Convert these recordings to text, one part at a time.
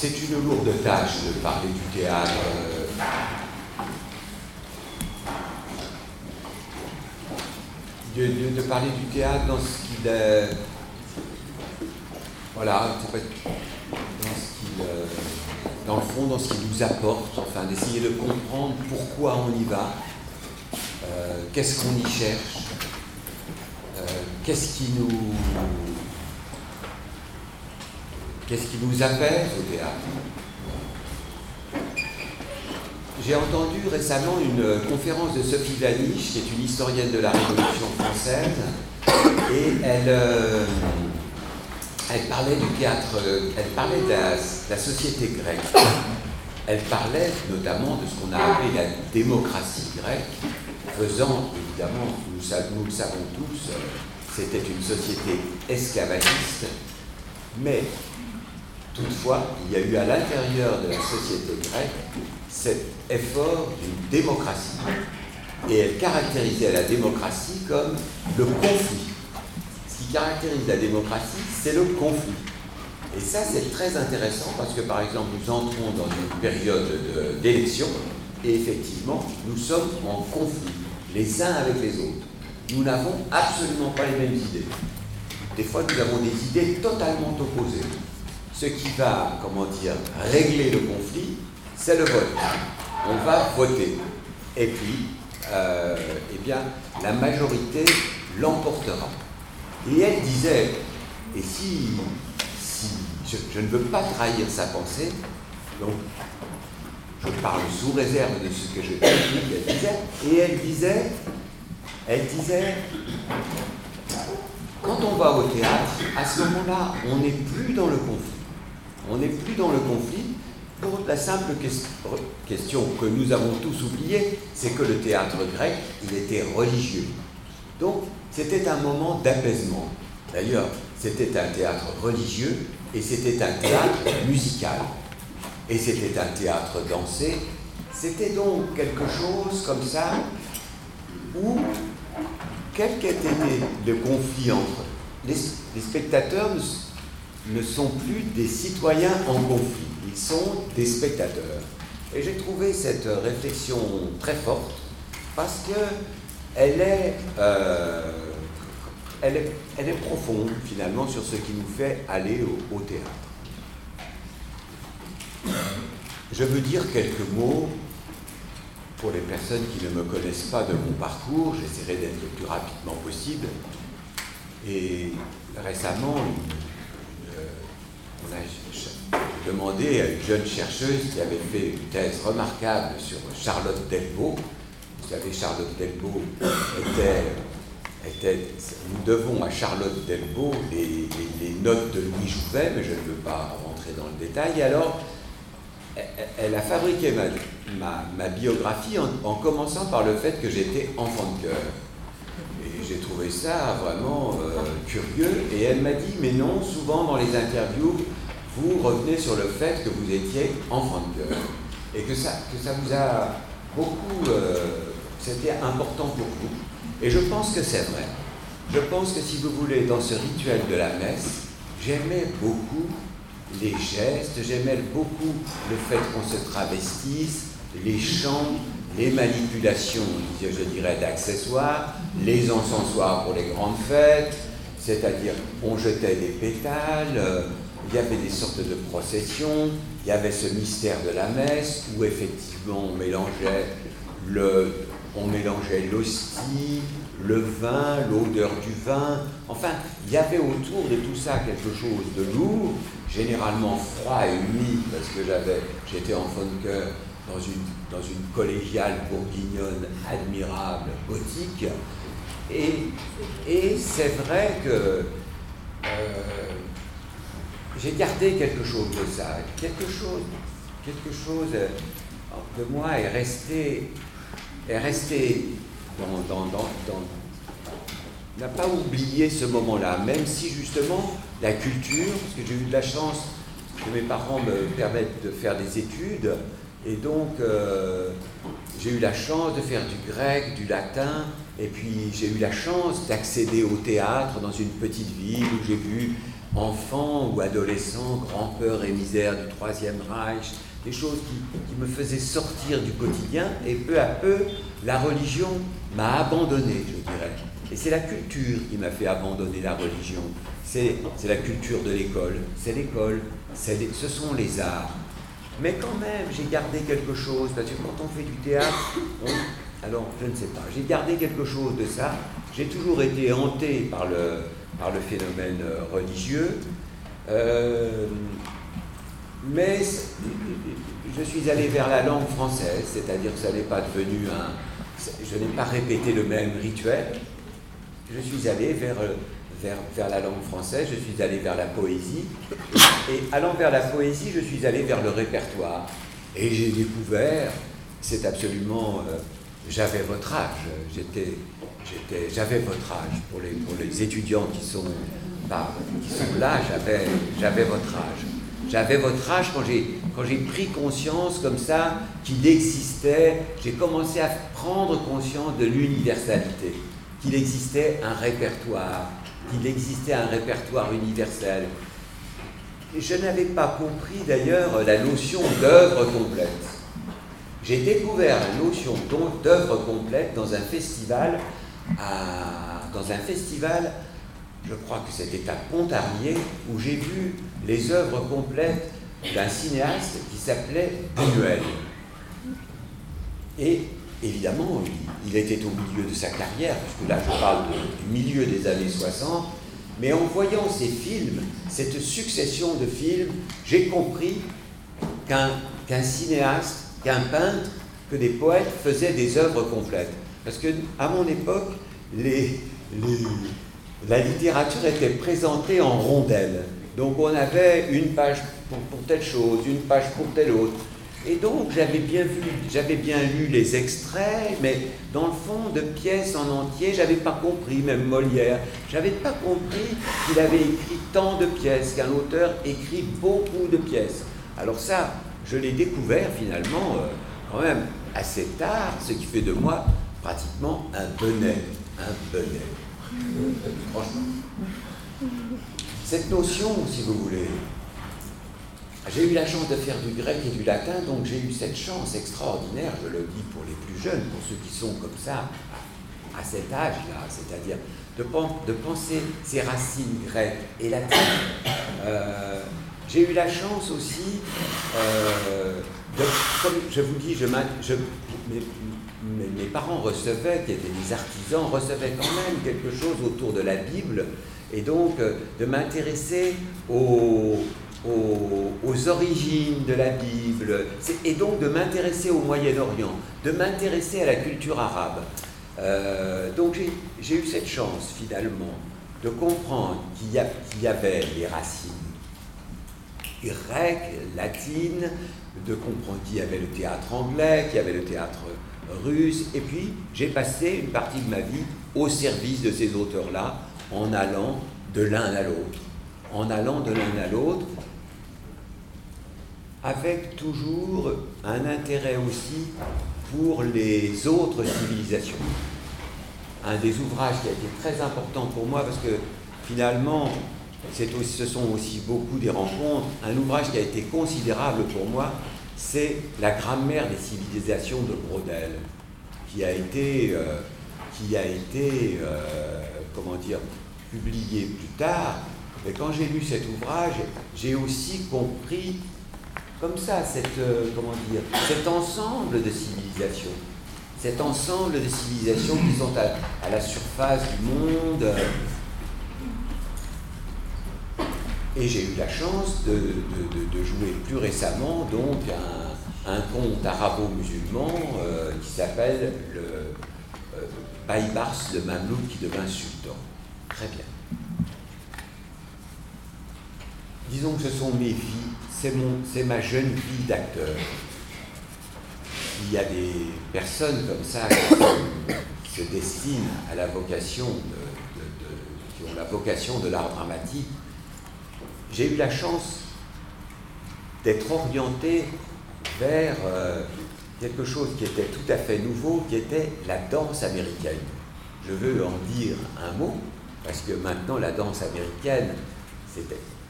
c'est une lourde tâche de parler du théâtre. De, de, parler du théâtre dans ce qu'il est. Voilà, dans ce qu'il. dans le fond, dans ce qu'il nous apporte, enfin, d'essayer de comprendre pourquoi on y va, euh, qu'est-ce qu'on y cherche, euh, qu'est-ce qui nous Qu'est-ce qui nous appelle au théâtre? J'ai entendu récemment une conférence de Sophie Vaniche, qui est une historienne de la Révolution française, et elle, euh, parlait du théâtre, elle parlait de la, société grecque. Elle parlait notamment de ce qu'on a appelé la démocratie grecque, faisant, évidemment, nous, nous le savons tous, c'était une société esclavagiste, mais Toutefois, il y a eu à l'intérieur de la société grecque cet effort d'une démocratie. Et elle caractérisait la démocratie comme le conflit. Ce qui caractérise la démocratie, c'est le conflit. Et ça, c'est très intéressant parce que, par exemple, nous entrons dans une période d'élection et effectivement, nous sommes en conflit, les uns avec les autres. Nous n'avons absolument pas les mêmes idées. Des fois, nous avons des idées totalement opposées ce qui va, comment dire, régler le conflit, c'est le vote. On va voter. Et puis, euh, eh bien, la majorité l'emportera. Et elle disait, et si, si je, ne veux pas trahir sa pensée, donc je parle sous réserve de ce que je elle disait, et elle disait, elle disait, quand on va au théâtre, à ce moment-là, on n'est plus dans le conflit. On n'est plus dans le conflit pour la simple question que nous avons tous oubliée, c'est que le théâtre grec, il était religieux. Donc, c'était un moment d'apaisement. D'ailleurs, c'était un théâtre religieux et c'était un théâtre musical. Et c'était un théâtre dansé. C'était donc quelque chose comme ça où, quel qu'ait le conflit entre les spectateurs, ne sont plus des citoyens en conflit, ils sont des spectateurs. Et j'ai trouvé cette réflexion très forte parce que elle est, euh, elle est, elle est, profonde finalement sur ce qui nous fait aller au, au théâtre. Je veux dire quelques mots pour les personnes qui ne me connaissent pas de mon parcours, j'essaierai d'être le plus rapidement possible. Et récemment, on a demandé à une jeune chercheuse qui avait fait une thèse remarquable sur Charlotte Delbo. Vous savez, Charlotte Delbo était, nous devons à Charlotte Delbo les, notes de Louis Jouvet, mais je ne veux pas rentrer dans le détail. Et alors, elle, a fabriqué ma, biographie en, commençant par le fait que j'étais enfant de cœur. J'ai trouvé ça vraiment euh, curieux. Et elle m'a dit, mais non, souvent dans les interviews, vous revenez sur le fait que vous étiez enfant de cœur et que ça, que ça vous a beaucoup, euh, c'était important pour vous. Et je pense que c'est vrai. Je pense que si vous voulez, dans ce rituel de la messe, j'aimais beaucoup les gestes, j'aimais beaucoup le fait qu'on se travestisse, les chants, les manipulations, je dirais, d'accessoires, les encensoirs pour les grandes fêtes, c'est-à-dire on jetait des pétales, euh, il y avait des sortes de processions, il y avait ce mystère de la messe où effectivement on mélangeait le, on mélangeait l'hostie, le vin, l'odeur du vin. Enfin, il y avait autour de tout ça quelque chose de lourd, généralement froid et humide parce que j'avais, j'étais enfant de cœur dans une, dans une collégiale bourguignonne admirable, gothique. Et, et c'est vrai que euh, j'ai gardé quelque chose de ça, quelque chose, quelque chose euh, de moi est resté, est resté dans, n'a pas oublié ce moment-là, même si justement la culture, parce que j'ai eu de la chance que mes parents me permettent de faire des études, et donc euh, j'ai eu la chance de faire du grec, du latin, et puis j'ai eu la chance d'accéder au théâtre dans une petite ville où j'ai vu enfant ou adolescent, grand-peur et misère du Troisième Reich, des choses qui, qui, me faisaient sortir du quotidien, et peu à peu, la religion m'a abandonné, je dirais. Et c'est la culture qui m'a fait abandonner la religion. C'est la culture de l'école, c'est l'école, ce sont les arts. Mais quand même, j'ai gardé quelque chose, parce que quand on fait du théâtre, alors je ne sais pas, j'ai gardé quelque chose de ça. J'ai toujours été hanté par le, par le phénomène euh, religieux. Euh, mais je suis allé vers la langue française, c'est-à-dire que ça n'est pas devenu un. Je n'ai pas répété le même rituel. Je suis allé vers, vers, vers, la langue française, je suis allé vers la poésie. Et, allant vers la poésie, je suis allé vers le répertoire. Et j'ai découvert, c'est absolument. Euh, j'avais votre âge, j'étais, j'étais, j'avais votre âge. Pour les, pour les étudiants qui sont, qui sont là, j'avais, j'avais votre âge. J'avais votre âge quand j'ai, quand j'ai pris conscience comme ça qu'il existait, j'ai commencé à prendre conscience de l'universalité, qu'il existait un répertoire, qu'il existait un répertoire universel. Je n'avais pas compris d'ailleurs la notion d'œuvre complète. J'ai découvert la notion d'œuvre complète dans un festival, dans un festival, je crois que c'était à Pontarlier, où j'ai vu les œuvres complètes d'un cinéaste qui s'appelait Buñuel. Et évidemment, il, était au milieu de sa carrière, puisque là je parle du milieu des années 60, mais en voyant ces films, cette succession de films, j'ai compris qu'un cinéaste, qu'un peintre, que des poètes faisaient des œuvres complètes. Parce que à mon époque, la littérature était présentée en rondelles. Donc on avait une page pour, telle chose, une page pour telle autre. Et donc j'avais bien vu, j'avais bien lu les extraits, mais dans le fond de pièces en entier, j'avais pas compris, même Molière, j'avais pas compris qu'il avait écrit tant de pièces, qu'un auteur écrit beaucoup de pièces. Alors ça, je l'ai découvert finalement euh, quand même assez tard, ce qui fait de moi pratiquement un bonnet, un bonnet. Franchement. Cette notion, si vous voulez, j'ai eu la chance de faire du grec et du latin, donc j'ai eu cette chance extraordinaire, je le dis pour les plus jeunes, pour ceux qui sont comme ça, à cet âge-là, c'est-à-dire de, penser ces racines grecques et latines. Euh, j'ai eu la chance aussi, euh, comme je vous dis, je, je mes, mes, parents recevaient, qui étaient des artisans, recevaient quand même quelque chose autour de la Bible et donc euh, de m'intéresser aux, aux, origines de la Bible, et donc de m'intéresser au Moyen-Orient, de m'intéresser à la culture arabe. Euh, donc j'ai eu cette chance finalement de comprendre qu'il y, y, avait les racines grecques, latines, de comprendre qu'il y avait le théâtre anglais, qu'il y avait le théâtre russe, et puis j'ai passé une partie de ma vie au service de ces auteurs-là, en allant de l'un à l'autre, en allant de l'un à l'autre, avec toujours un intérêt aussi pour les autres civilisations. Un des ouvrages qui a été très important pour moi, parce que finalement, ce sont aussi beaucoup des rencontres, un ouvrage qui a été considérable pour moi, c'est La grammaire des civilisations de Brodel, qui a été, euh, qui a été euh, comment dire, publié plus tard, mais quand j'ai lu cet ouvrage, j'ai aussi compris, comme ça, euh, cet ensemble de civilisations, cet ensemble de civilisations qui sont à, la surface du monde. Et j'ai eu la chance de, jouer plus récemment donc un, conte arabo-musulman euh, qui s'appelle le euh, de Mamelouk qui devint sultan. Très bien. Disons que ce sont mes vies, c'est ma jeune vie d'acteur. Il y a des personnes comme ça qui se destinent à la vocation de, qui ont la vocation de l'art dramatique. J'ai eu la chance d'être orienté vers euh, quelque chose qui était tout à fait nouveau, qui était la danse américaine. Je veux en dire un mot, parce que maintenant la danse américaine,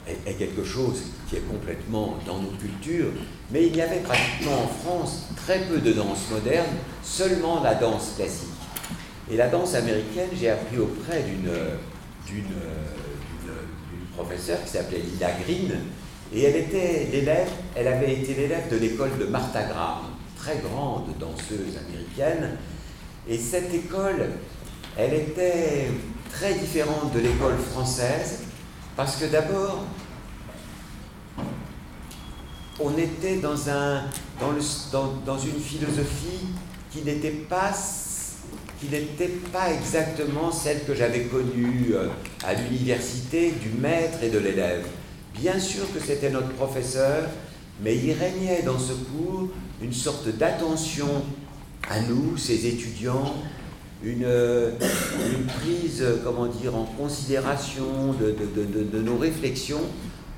est quelque chose qui est complètement dans nos cultures, mais il y avait pratiquement en France très peu de danse moderne, seulement la danse classique. Et la danse américaine, j'ai appris auprès d'une professeure qui s'appelait Lila Green, et elle était l'élève, elle avait été l'élève de l'école de Martha Graham, très grande danseuse américaine. Et cette école, elle était très différente de l'école française, parce que d'abord, on était dans, un, dans, dans, dans une philosophie qui n'était pas qui n'était pas exactement celle que j'avais connue euh, à l'université du maître et de l'élève. Bien sûr que c'était notre professeur, mais il régnait dans ce cours une sorte d'attention à nous, ses étudiants, une, euh, une, prise, comment dire, en considération de, de, de, nos réflexions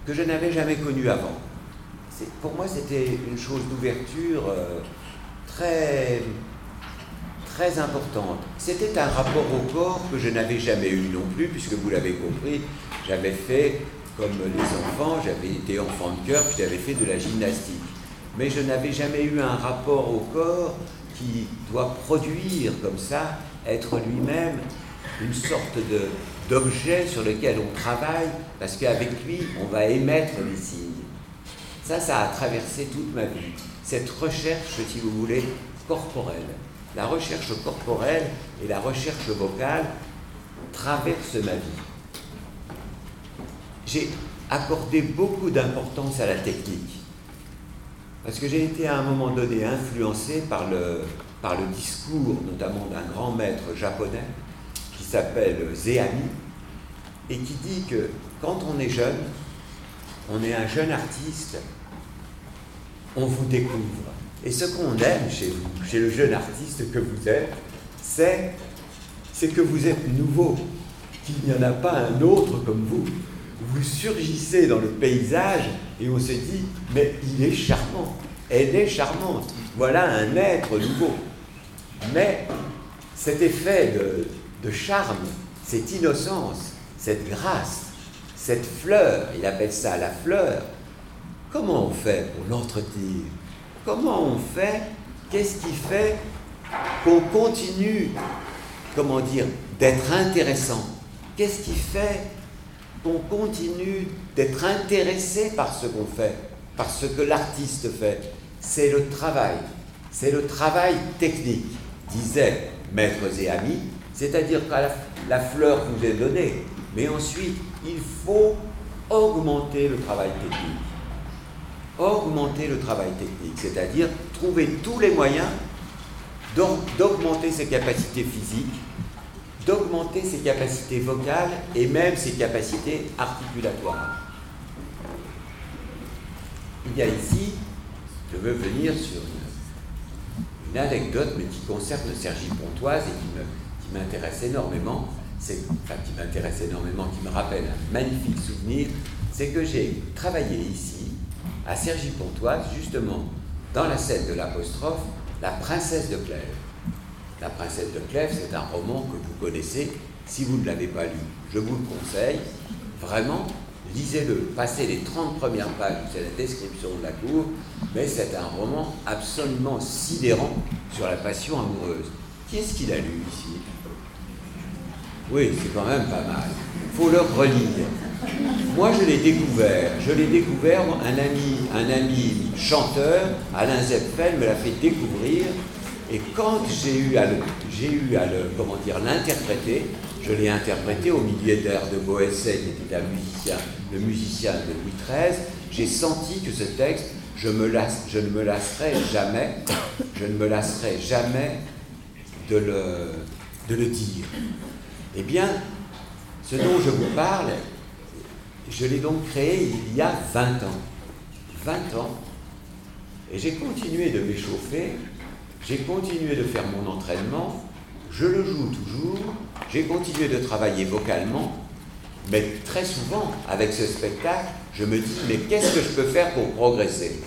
que je n'avais jamais connue avant. Pour moi, c'était une chose d'ouverture euh, très, très importante. C'était un rapport au corps que je n'avais jamais eu non plus, puisque vous l'avez compris, j'avais fait, comme les enfants, j'avais été enfant de cœur, puis j'avais fait de la gymnastique. Mais je n'avais jamais eu un rapport au corps qui doit produire comme ça, être lui-même une sorte de, d'objet sur lequel on travaille, parce qu'avec lui, on va émettre des signes. Ça, ça a traversé toute ma vie. Cette recherche, si vous voulez, corporelle la recherche corporelle et la recherche vocale traversent ma vie. J'ai accordé beaucoup d'importance à la technique, parce que j'ai été à un moment donné influencé par le, par le discours notamment d'un grand maître japonais qui s'appelle Zeami, et qui dit que quand on est jeune, on est un jeune artiste, on vous découvre. Et ce qu'on aime chez vous, chez le jeune artiste que vous êtes, c'est, c'est que vous êtes nouveau, qu'il n'y en a pas un autre comme vous. Vous surgissez dans le paysage et on se dit, mais il est charmant, elle est charmante, voilà un être nouveau. Mais cet effet de, charme, cette innocence, cette grâce, cette fleur, il appelle ça la fleur, comment on fait pour l'entretenir? Comment on fait? Qu'est-ce qui fait qu'on continue, comment dire, d'être intéressant? Qu'est-ce qui fait qu'on continue d'être intéressé par ce qu'on fait, par ce que l'artiste fait? C'est le travail. C'est le travail technique, disait maîtres et amis, c'est-à-dire que la fleur vous est donnée, mais ensuite il faut augmenter le travail technique augmenter le travail technique, c'est-à-dire trouver tous les moyens d'augmenter ses capacités physiques, d'augmenter ses capacités vocales et même ses capacités articulatoires. Il y a ici, je veux venir sur anecdote, mais qui concerne Sergi Pontoise et qui m'intéresse énormément, enfin qui m'intéresse énormément, qui me rappelle un magnifique souvenir, c'est que j'ai travaillé ici à Cergy-Pontoise, justement, dans la scène de l'apostrophe, La princesse de Clèves. La princesse de Clèves, c'est un roman que vous connaissez. Si vous ne l'avez pas lu, je vous le conseille. Vraiment, lisez-le. Passez les 30 premières pages, c'est la description de la cour, mais c'est un roman absolument sidérant sur la passion amoureuse. Qui est-ce qu'il a lu ici? Oui, c'est quand même pas mal. faut le relire. Moi, je l'ai découvert. Je l'ai découvert, un ami, un ami chanteur, Alain Zepfel, me l'a fait découvrir. Et quand j'ai eu à le, j'ai eu à le, comment dire, l'interpréter, je l'ai interprété au milieu d'air de Boesset, qui était musicien, le musicien de Louis XIII. J'ai senti que ce texte, je ne me lasserai jamais, je ne me lasserai jamais de le, de le dire. Eh bien, ce dont je vous parle, je l'ai donc créé il y a 20 ans. 20 ans. Et j'ai continué de m'échauffer, j'ai continué de faire mon entraînement, je le joue toujours, j'ai continué de travailler vocalement, mais très souvent, avec ce spectacle, je me dis, mais qu'est-ce que je peux faire pour progresser?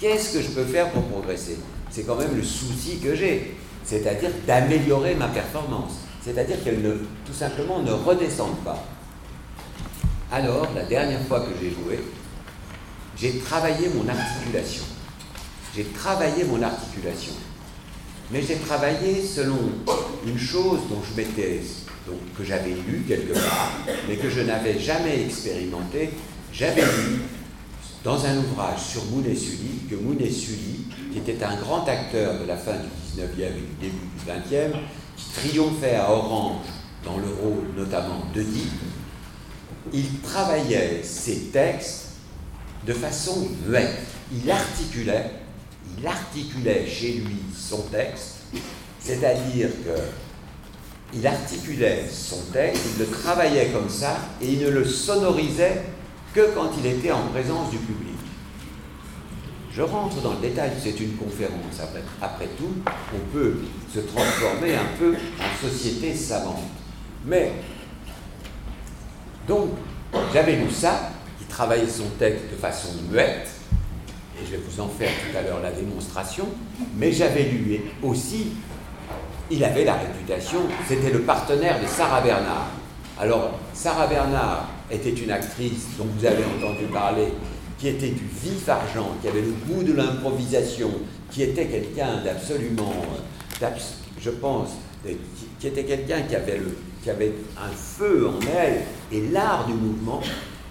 Qu'est-ce que je peux faire pour progresser? C'est quand même le souci que j'ai, c'est-à-dire d'améliorer ma performance, c'est-à-dire qu'elle ne, tout simplement, ne redescende pas. alors, la dernière fois que j'ai joué, j'ai travaillé mon articulation. J'ai travaillé mon articulation. Mais j'ai travaillé selon une chose dont je m'étais, que j'avais lu quelque part, mais que je n'avais jamais expérimenté. J'avais lu dans un ouvrage sur Mounet Sully que Mounet Sully, qui était un grand acteur de la fin du 19e et du début du 20e, qui triomphait à Orange dans le rôle notamment d'Oedipe, il travaillait ses textes de façon muette. Il articulait, il articulait chez lui son texte, c'est-à-dire que il articulait son texte, il le travaillait comme ça et il ne le sonorisait que quand il était en présence du public. Je rentre dans le détail, c'est une conférence. Après, tout, on peut se transformer un peu en société savante. Mais, donc, j'avais lu ça, qui travaillait son texte de façon muette, et je vais vous en faire tout à l'heure la démonstration, mais j'avais lu aussi, il avait la réputation, c'était le partenaire de Sarah Bernard. Alors, Sarah Bernard était une actrice dont vous avez entendu parler, qui était du vif argent, qui avait le goût de l'improvisation, qui était quelqu'un d'absolument, je pense, qui était quelqu'un qui avait le, qui avait un feu en elle et l'art du mouvement,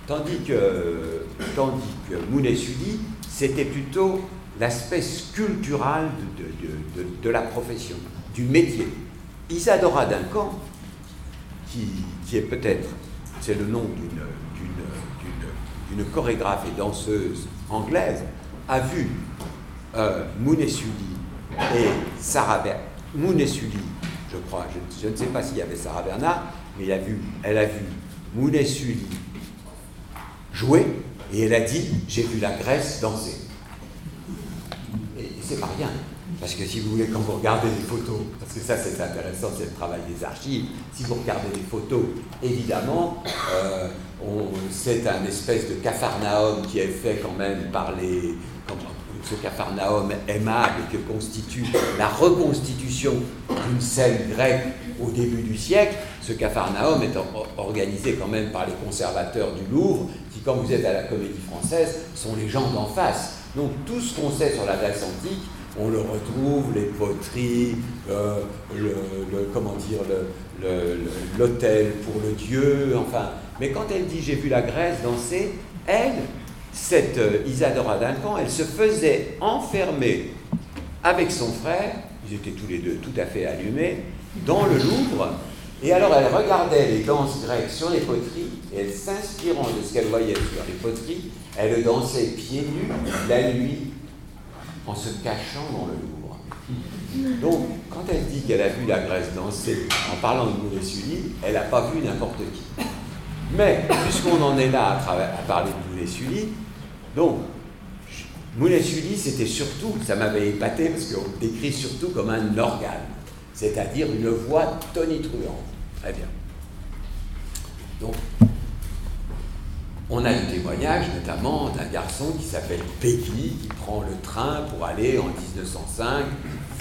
tandis que, tandis que Mounet Sudi, c'était plutôt l'aspect sculptural de, de, la profession, du métier. Isadora Duncan, qui, est peut-être, c'est le nom d'une chorégraphe et danseuse anglaise, a vu euh, et Sarah Ber Mounet je crois. Je, ne sais pas s'il y avait Sarah Bernard, mais a vu, elle a vu Mounet jouer et elle a dit J'ai vu la Grèce danser. Et, c'est pas rien. Parce que si vous voulez, quand vous regardez les photos, parce que ça c'est intéressant, c'est le travail des archives, si vous regardez les photos, évidemment, euh, c'est un espèce de capharnaüm qui est fait quand même par les, ce capharnaüm aimable que constitue la reconstitution d'une scène grecque au début du siècle, ce capharnaüm est organisé quand même par les conservateurs du Louvre, qui, quand vous êtes à la comédie française, sont les gens d'en face. Donc tout ce qu'on sait sur la Grèce antique, on le retrouve, les poteries, euh, le, comment dire, l'hôtel pour le dieu, enfin. Mais quand elle dit j'ai vu la Grèce danser, elle, cette euh, Isadora Duncan, elle se faisait enfermer avec son frère, ils étaient tous les deux tout à fait allumés, dans le Louvre, et alors elle regardait les danses grecques sur les poteries, et elle s'inspirant de ce qu'elle voyait sur les poteries, elle dansait pieds nus la nuit en se cachant dans le Louvre. Donc, quand elle dit qu'elle a vu la Grèce danser en parlant de Mounet Sully, elle n'a pas vu n'importe qui. Mais, puisqu'on en est là à, parler de Mounet Sully, donc, Mounet Sully, c'était surtout, ça m'avait épaté parce qu'on le décrit surtout comme un organe, c'est-à-dire une voix tonitruante. Très bien. Donc, on a le témoignage notamment d'un garçon qui s'appelle Peggy, qui prend le train pour aller en 1905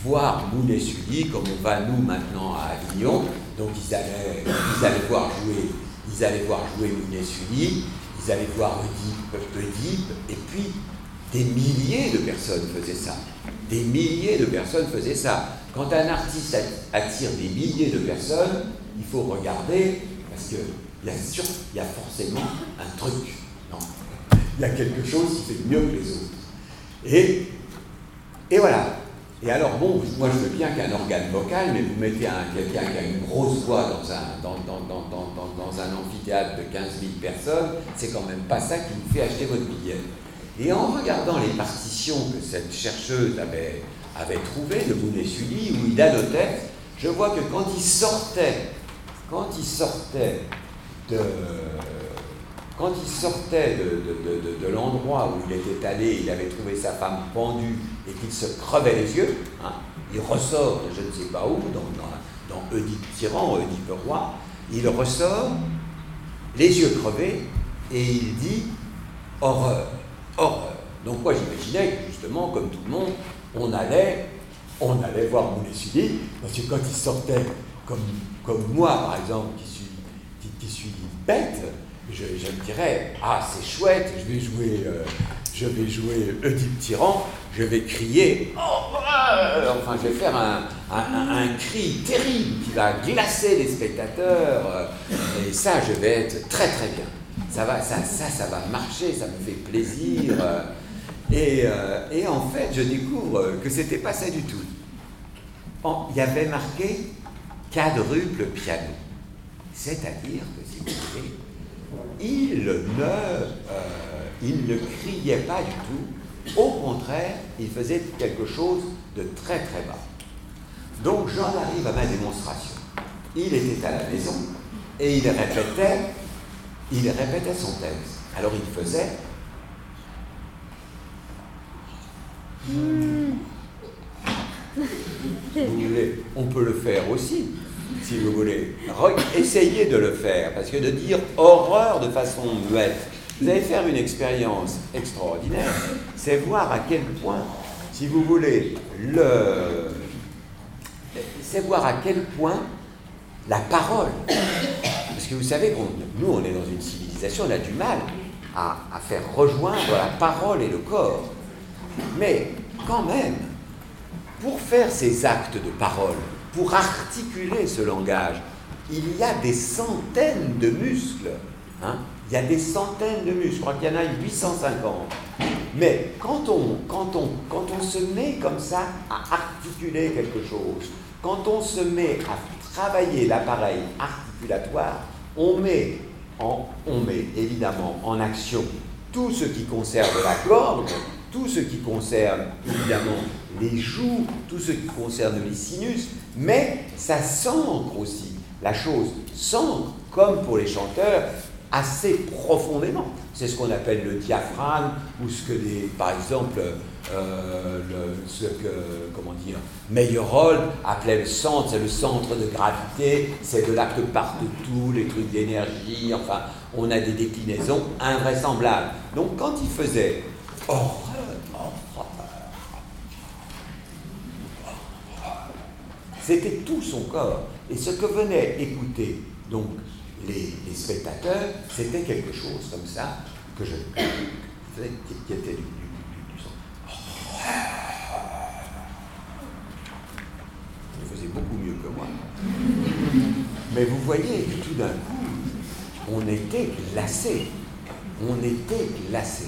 voir Mounet Sully, comme on va nous maintenant à Avignon. Donc ils allaient, ils allaient voir jouer, ils allaient voir jouer Mounet Sully, ils allaient voir Oedipe, et puis des milliers de personnes faisaient ça. Des milliers de personnes faisaient ça. Quand un artiste attire des milliers de personnes, il faut regarder, parce qu'il y, a y a forcément un truc. Non. Il y a quelque chose qui fait mieux que les autres. Et, et voilà. Et alors, bon, moi je veux bien qu'un organe vocal, mais vous mettez quelqu'un qui a une grosse voix dans un, dans, dans, dans, un amphithéâtre de 15 000 personnes, c'est quand même pas ça qui vous fait acheter votre billet. Et en regardant les partitions que cette chercheuse avait, avait trouvées de Mounet Sully, où il annotait, je vois que quand il sortait, quand il sortait de, quand il sortait de, l'endroit où il était allé, il avait trouvé sa femme pendue et qu'il se crevait les yeux, hein, il ressort de je ne sais pas où, dans, dans, Oedipe Tyran, Oedipe Roi, il ressort, les yeux crevés, et il dit horreur, horreur. Donc moi j'imaginais que justement, comme tout le monde, on allait, on allait voir Sully, parce que quand il sortait, comme, comme moi par exemple, qui suis, qui, qui suis bête, je, me dirais, ah c'est chouette, je vais jouer, euh, je vais jouer Oedipe Tyran, je vais crier, enfin je vais faire un, cri terrible qui va glacer les spectateurs, et ça je vais être très très bien. Ça va, ça, ça, ça va marcher, ça me fait plaisir. Et, euh, et en fait, je découvre que c'était pas ça du tout. Il y avait marqué quadruple piano. C'est-à-dire que, il ne, euh, il ne criait pas du tout. Au contraire, il faisait quelque chose de très très bas. Donc j'en arrive à ma démonstration. Il était à la maison et il répétait, il répétait son texte. Alors il faisait. Hmm. Vous voulez, on peut le faire aussi si vous voulez. Essayez de le faire, parce que de dire horreur de façon muette, vous allez faire une expérience extraordinaire, c'est voir à quel point, si vous voulez, le... c'est voir à quel point la parole, parce que vous savez, nous on est dans une civilisation, on a du mal à, à faire rejoindre la parole et le corps, mais quand même, pour faire ces actes de parole, pour articuler ce langage, il y a des centaines de muscles. Hein. il y a des centaines de muscles. Je crois qu'il y en a 850. Mais quand on, quand, on, quand on se met comme ça à articuler quelque chose, quand on se met à travailler l'appareil articulatoire, on met, on met évidemment en action tout ce qui concerne la gorge, tout ce qui concerne évidemment les joues, tout ce qui concerne les sinus, mais ça s'ancre aussi. La chose s'ancre, comme pour les chanteurs, assez profondément. C'est ce qu'on appelle le diaphragme, ou ce que des, par exemple, euh, ce que, comment dire, Meyerhold appelait le centre, c'est le centre de gravité, c'est de là que partent tous les trucs d'énergie, enfin, on a des déclinaisons invraisemblables. Donc quand il faisait C'était tout son corps. Et ce que venaient écouter donc les, spectateurs, c'était quelque chose comme ça que je qui, était du, son. Il faisait beaucoup mieux que moi. Mais vous voyez tout d'un coup, on était glacé. On était glacé.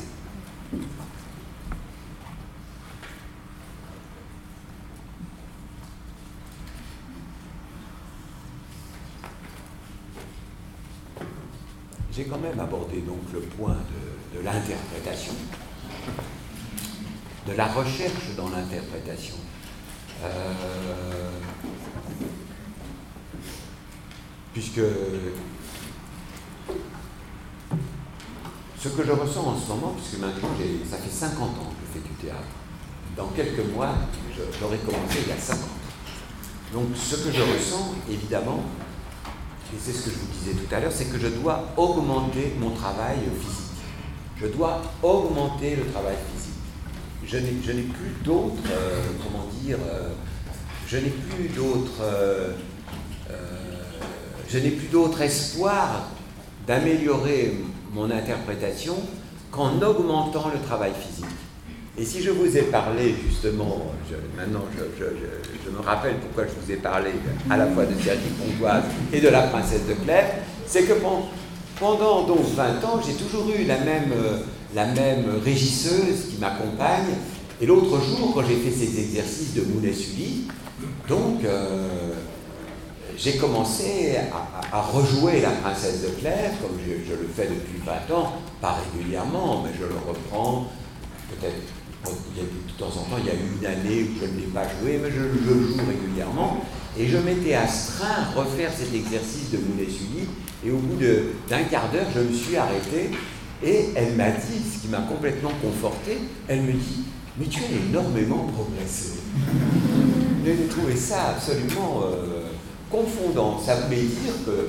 J'ai quand même abordé donc le point de, l'interprétation, de la recherche dans l'interprétation. Euh, puisque ce que je ressens en ce moment, puisque maintenant ça fait 50 ans que je fais du théâtre, dans quelques mois, j'aurais commencé il y a 50 ans. Donc ce que je ressens, évidemment, et c'est ce que je vous disais tout à l'heure, c'est que je dois augmenter mon travail physique. Je dois augmenter le travail physique. Je n'ai plus d'autres, euh, comment dire, euh, je n'ai plus d'autres, euh, je n'ai plus d'autre espoir d'améliorer mon interprétation qu'en augmentant le travail physique. Et si je vous ai parlé justement, maintenant je, me rappelle pourquoi je vous ai parlé à la fois de Sergi Pontoise et de la princesse de Clèves, c'est que pendant donc 20 ans, j'ai toujours eu la même, euh, la même régisseuse qui m'accompagne. Et l'autre jour, quand j'ai fait ces exercices de Mounet-Sully, donc euh, j'ai commencé à, rejouer la princesse de Clèves, comme je le fais depuis 20 ans, pas régulièrement, mais je le reprends peut-être de temps en temps, il y a eu une année où je ne l'ai pas joué, mais je le joue régulièrement. Et je m'étais astreint à refaire cet exercice de Mounet-Sully. Et au bout d'un quart d'heure, je me suis arrêté. Et elle m'a dit, ce qui m'a complètement conforté, elle me dit Mais tu as énormément progressé. J'ai trouvé ça absolument euh, confondant. Ça voulait dire que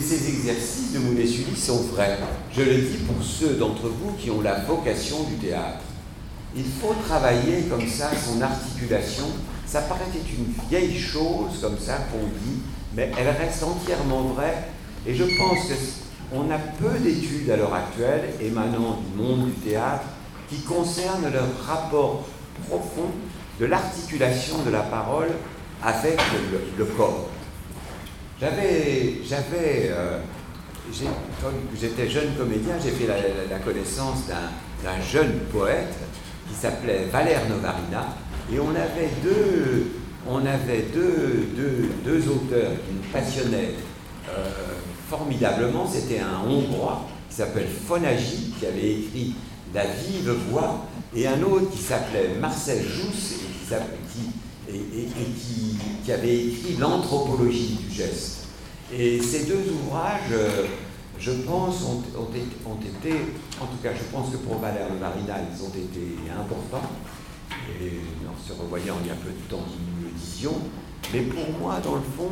ces exercices de Mounet-Sully sont vrais. Je le dis pour ceux d'entre vous qui ont la vocation du théâtre. Il faut travailler comme ça son articulation. Ça paraît être une vieille chose comme ça qu'on dit, mais elle reste entièrement vraie. Et je pense que on a peu d'études à l'heure actuelle émanant du monde du théâtre qui concernent leur rapport profond de l'articulation de la parole avec le, corps. J'avais, euh, comme j'étais jeune comédien, j'ai fait la, connaissance d'un, jeune poète qui s'appelait Valère Novarina, et on avait deux, on avait deux, deux, auteurs qui me passionnaient euh, formidablement. C'était un Hongrois qui s'appelle Fonagi, qui avait écrit La vive voix, et un autre qui s'appelait Marcel Jousse, et, qui, et, qui, avait écrit L'anthropologie du geste. Et ces deux ouvrages, euh, je pense, ont, ont, été, en tout cas, je pense que pour Valère Le Marina, ils ont été importants. Et en se revoyant il y a peu de temps, nous le disions. Mais pour moi, dans le fond,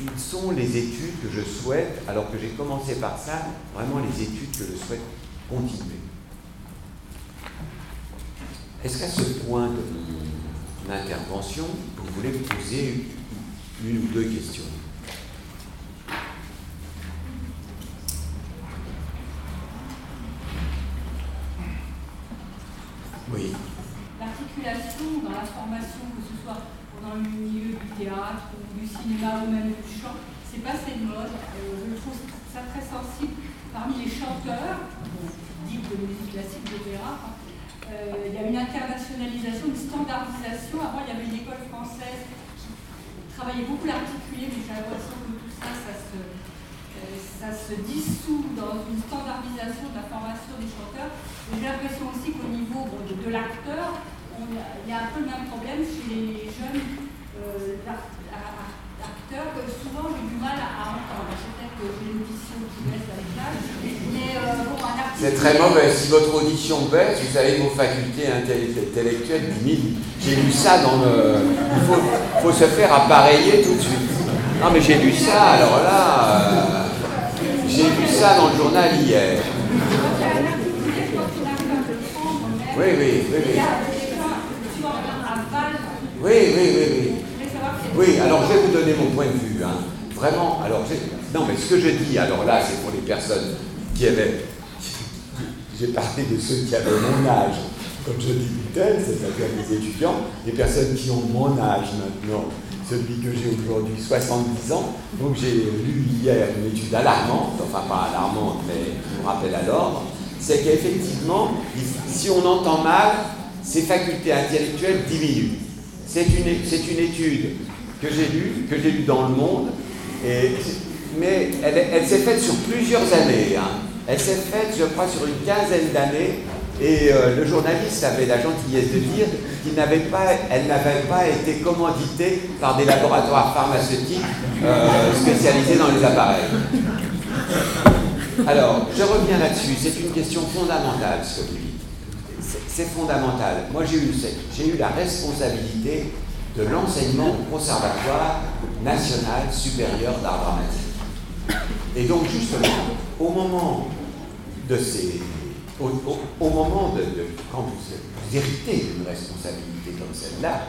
ils sont les études que je souhaite, alors que j'ai commencé par ça, vraiment les études que je souhaite continuer? Est-ce qu'à ce point de mon intervention, vous voulez me poser une ou deux questions? L'articulation dans la formation, que ce soit dans le milieu du théâtre ou du cinéma ou même du chant, c'est passé de mode. Euh, je trouve ça très sensible parmi les chanteurs, dits de musique classique, théâtre. Euh, il y a une internationalisation, une standardisation. Avant, il y avait une école française qui travaillait beaucoup l'articulé, mais j'ai l'impression que tout ça, ça se, ça se dissout dans une standardisation de la formation des chanteurs. J'ai l'impression aussi qu'au niveau de, l'acteur, il y a un peu le même problème chez les jeunes euh, acteurs que souvent j'ai du mal à entendre. Peut-être que j'ai l'audition qui baisse avec l'âge, mais euh, bon, un artiste... C'est très mauvais. Si votre audition baisse, vous avez vos facultés intellectuelles diminuent. J'ai lu ça dans le. Il faut, faut, se faire appareiller tout de suite. Non, mais j'ai lu ça, alors là. Euh, j'ai vu ça dans le journal hier. Oui, oui, oui, oui. Oui, oui, oui, oui. Oui, alors je vais vous donner mon point de vue. Hein. Vraiment, alors, non, mais ce que je dis, alors là, c'est pour les personnes qui avaient. J'ai parlé de ceux qui avaient mon âge, comme je dis tel, c'est-à-dire les étudiants, les personnes qui ont mon âge maintenant celui que j'ai aujourd'hui 70 ans. Donc j'ai lu hier une étude alarmante, enfin pas alarmante, mais je me rappelle à l'ordre, c'est qu'effectivement, si on entend mal, ses facultés intellectuelles diminuent. C'est une, une étude que j'ai lue, que j'ai lue dans le monde, et, mais elle, elle s'est faite sur plusieurs années. Hein. Elle s'est faite, je crois, sur une quinzaine d'années, et euh, le journaliste avait la gentillesse de dire qu'elle n'avait pas, été commanditée par des laboratoires pharmaceutiques euh, spécialisés dans les appareils. Alors, je reviens là-dessus. C'est une question fondamentale, ce que. C'est fondamental. Moi, j'ai eu, j'ai eu la responsabilité de l'enseignement au Conservatoire national supérieur d'art dramatique. Et donc, justement, au moment de ces au, moment de, quand vous, héritez d'une responsabilité comme celle-là,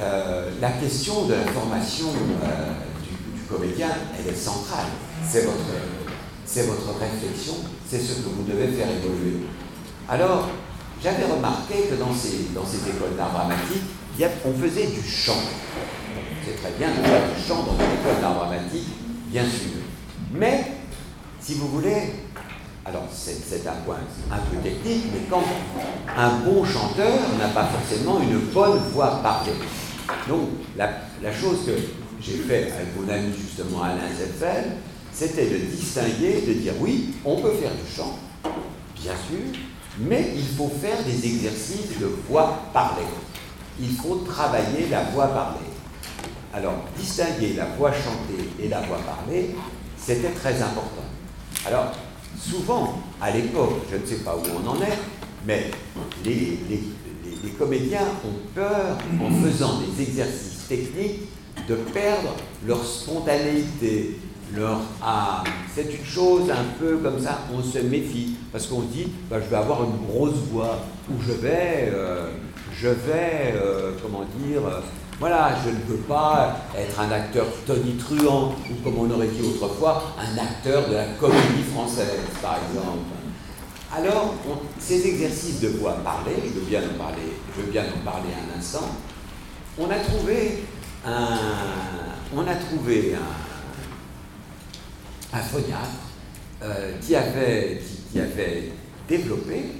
euh, la question de la formation euh, du, comédien, elle est centrale. C'est votre, c'est votre réflexion, c'est ce que vous devez faire évoluer. Alors, j'avais remarqué que dans ces, dans ces écoles d'art dramatique, on faisait du chant. C'est très bien de faire du chant dans une école d'art dramatique, bien sûr. Mais, si vous voulez, alors c'est un point un peu technique, mais quand un bon chanteur n'a pas forcément une bonne voix parlée. Donc la, chose que j'ai fait avec mon ami justement Alain Zepfel, c'était de distinguer, de dire oui, on peut faire du chant, bien sûr, mais il faut faire des exercices de voix parlée. Il faut travailler la voix parlée. Alors, distinguer la voix chantée et la voix parlée, c'était très important. Alors, souvent, à l'époque, je ne sais pas où on en est, mais les, comédiens ont peur, en faisant des exercices techniques, de perdre leur spontanéité, leur âme. C'est une chose un peu comme ça, on se méfie, parce qu'on dit, bah, je vais avoir une grosse voix, ou je vais, euh, je vais, euh, comment dire, Voilà, je ne peux pas être un acteur tonitruant, ou comme on aurait dit autrefois, un acteur de la comédie française, par exemple. Alors, ces exercices de voix parlée, je veux bien en parler, je veux bien en parler un instant, on a trouvé un, on a trouvé un, un phoniatre euh, qui, avait, qui, avait développé,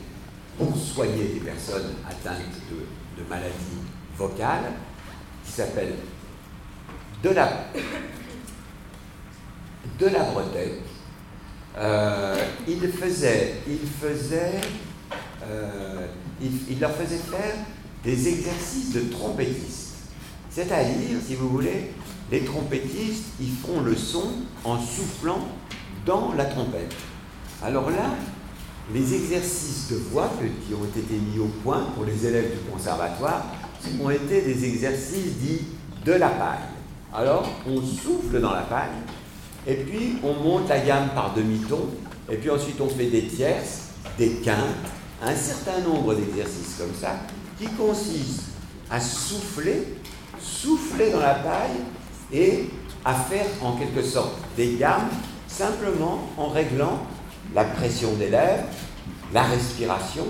pour soigner des personnes atteintes de maladies vocales, qui s'appelle de la, de. Euh, il faisait, euh, il, leur faisait faire des exercices de trompettistes. C'est-à-dire, si vous voulez, les trompettistes, ils font le son en soufflant dans la trompette. Alors là, les exercices de voix qui ont été mis au point pour les élèves du conservatoire ont été des exercices dits de la paille. Alors, on souffle dans la paille, et puis on monte la gamme par demi-ton, et puis ensuite on fait des tierces, des quintes, un certain nombre d'exercices comme ça, qui consistent à souffler, souffler dans la paille, et à faire en quelque sorte des gammes, simplement en réglant la pression des lèvres, la respiration,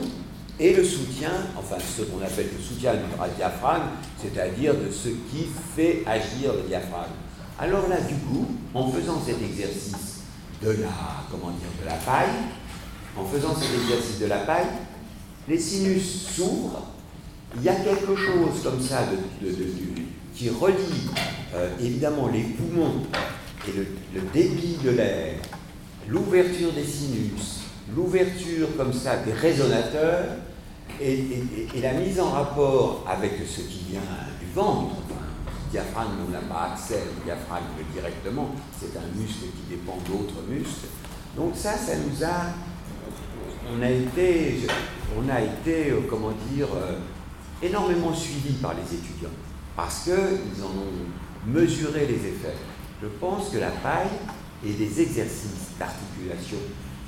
et le soutien, enfin ce qu'on appelle le soutien du diaphragme, c'est-à-dire de ce qui fait agir le diaphragme. Alors là, du coup, en faisant cet exercice de la, comment dire, de la paille, en faisant cet exercice de la paille, les sinus s'ouvrent, il y a quelque chose comme ça qui relie euh, évidemment les poumons et le débit de l'air, l'ouverture des sinus, l'ouverture comme ça des résonateurs et, la mise en rapport avec ce qui vient du ventre. le diaphragme, on n'a pas accès au diaphragme directement, c'est un muscle qui dépend d'autres muscles. Donc ça, ça nous a... On a été, on a été euh, comment dire, euh, énormément suivis par les étudiants, parce qu'ils en ont mesuré les effets. Je pense que la paille et les exercices d'articulation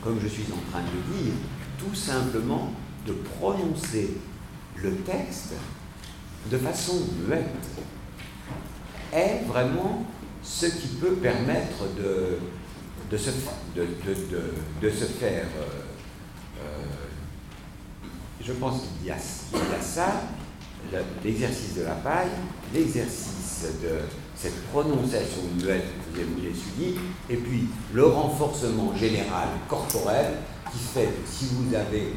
comme je suis en train de le dire, tout simplement de prononcer le texte de façon muette est vraiment ce qui peut permettre de, de, se, de, de, se faire. Euh, euh, je pense qu'il y, a ça, l'exercice de la paille, l'exercice de cette prononciation muette que vous avez suivi, et puis le renforcement général corporel qui fait que si vous avez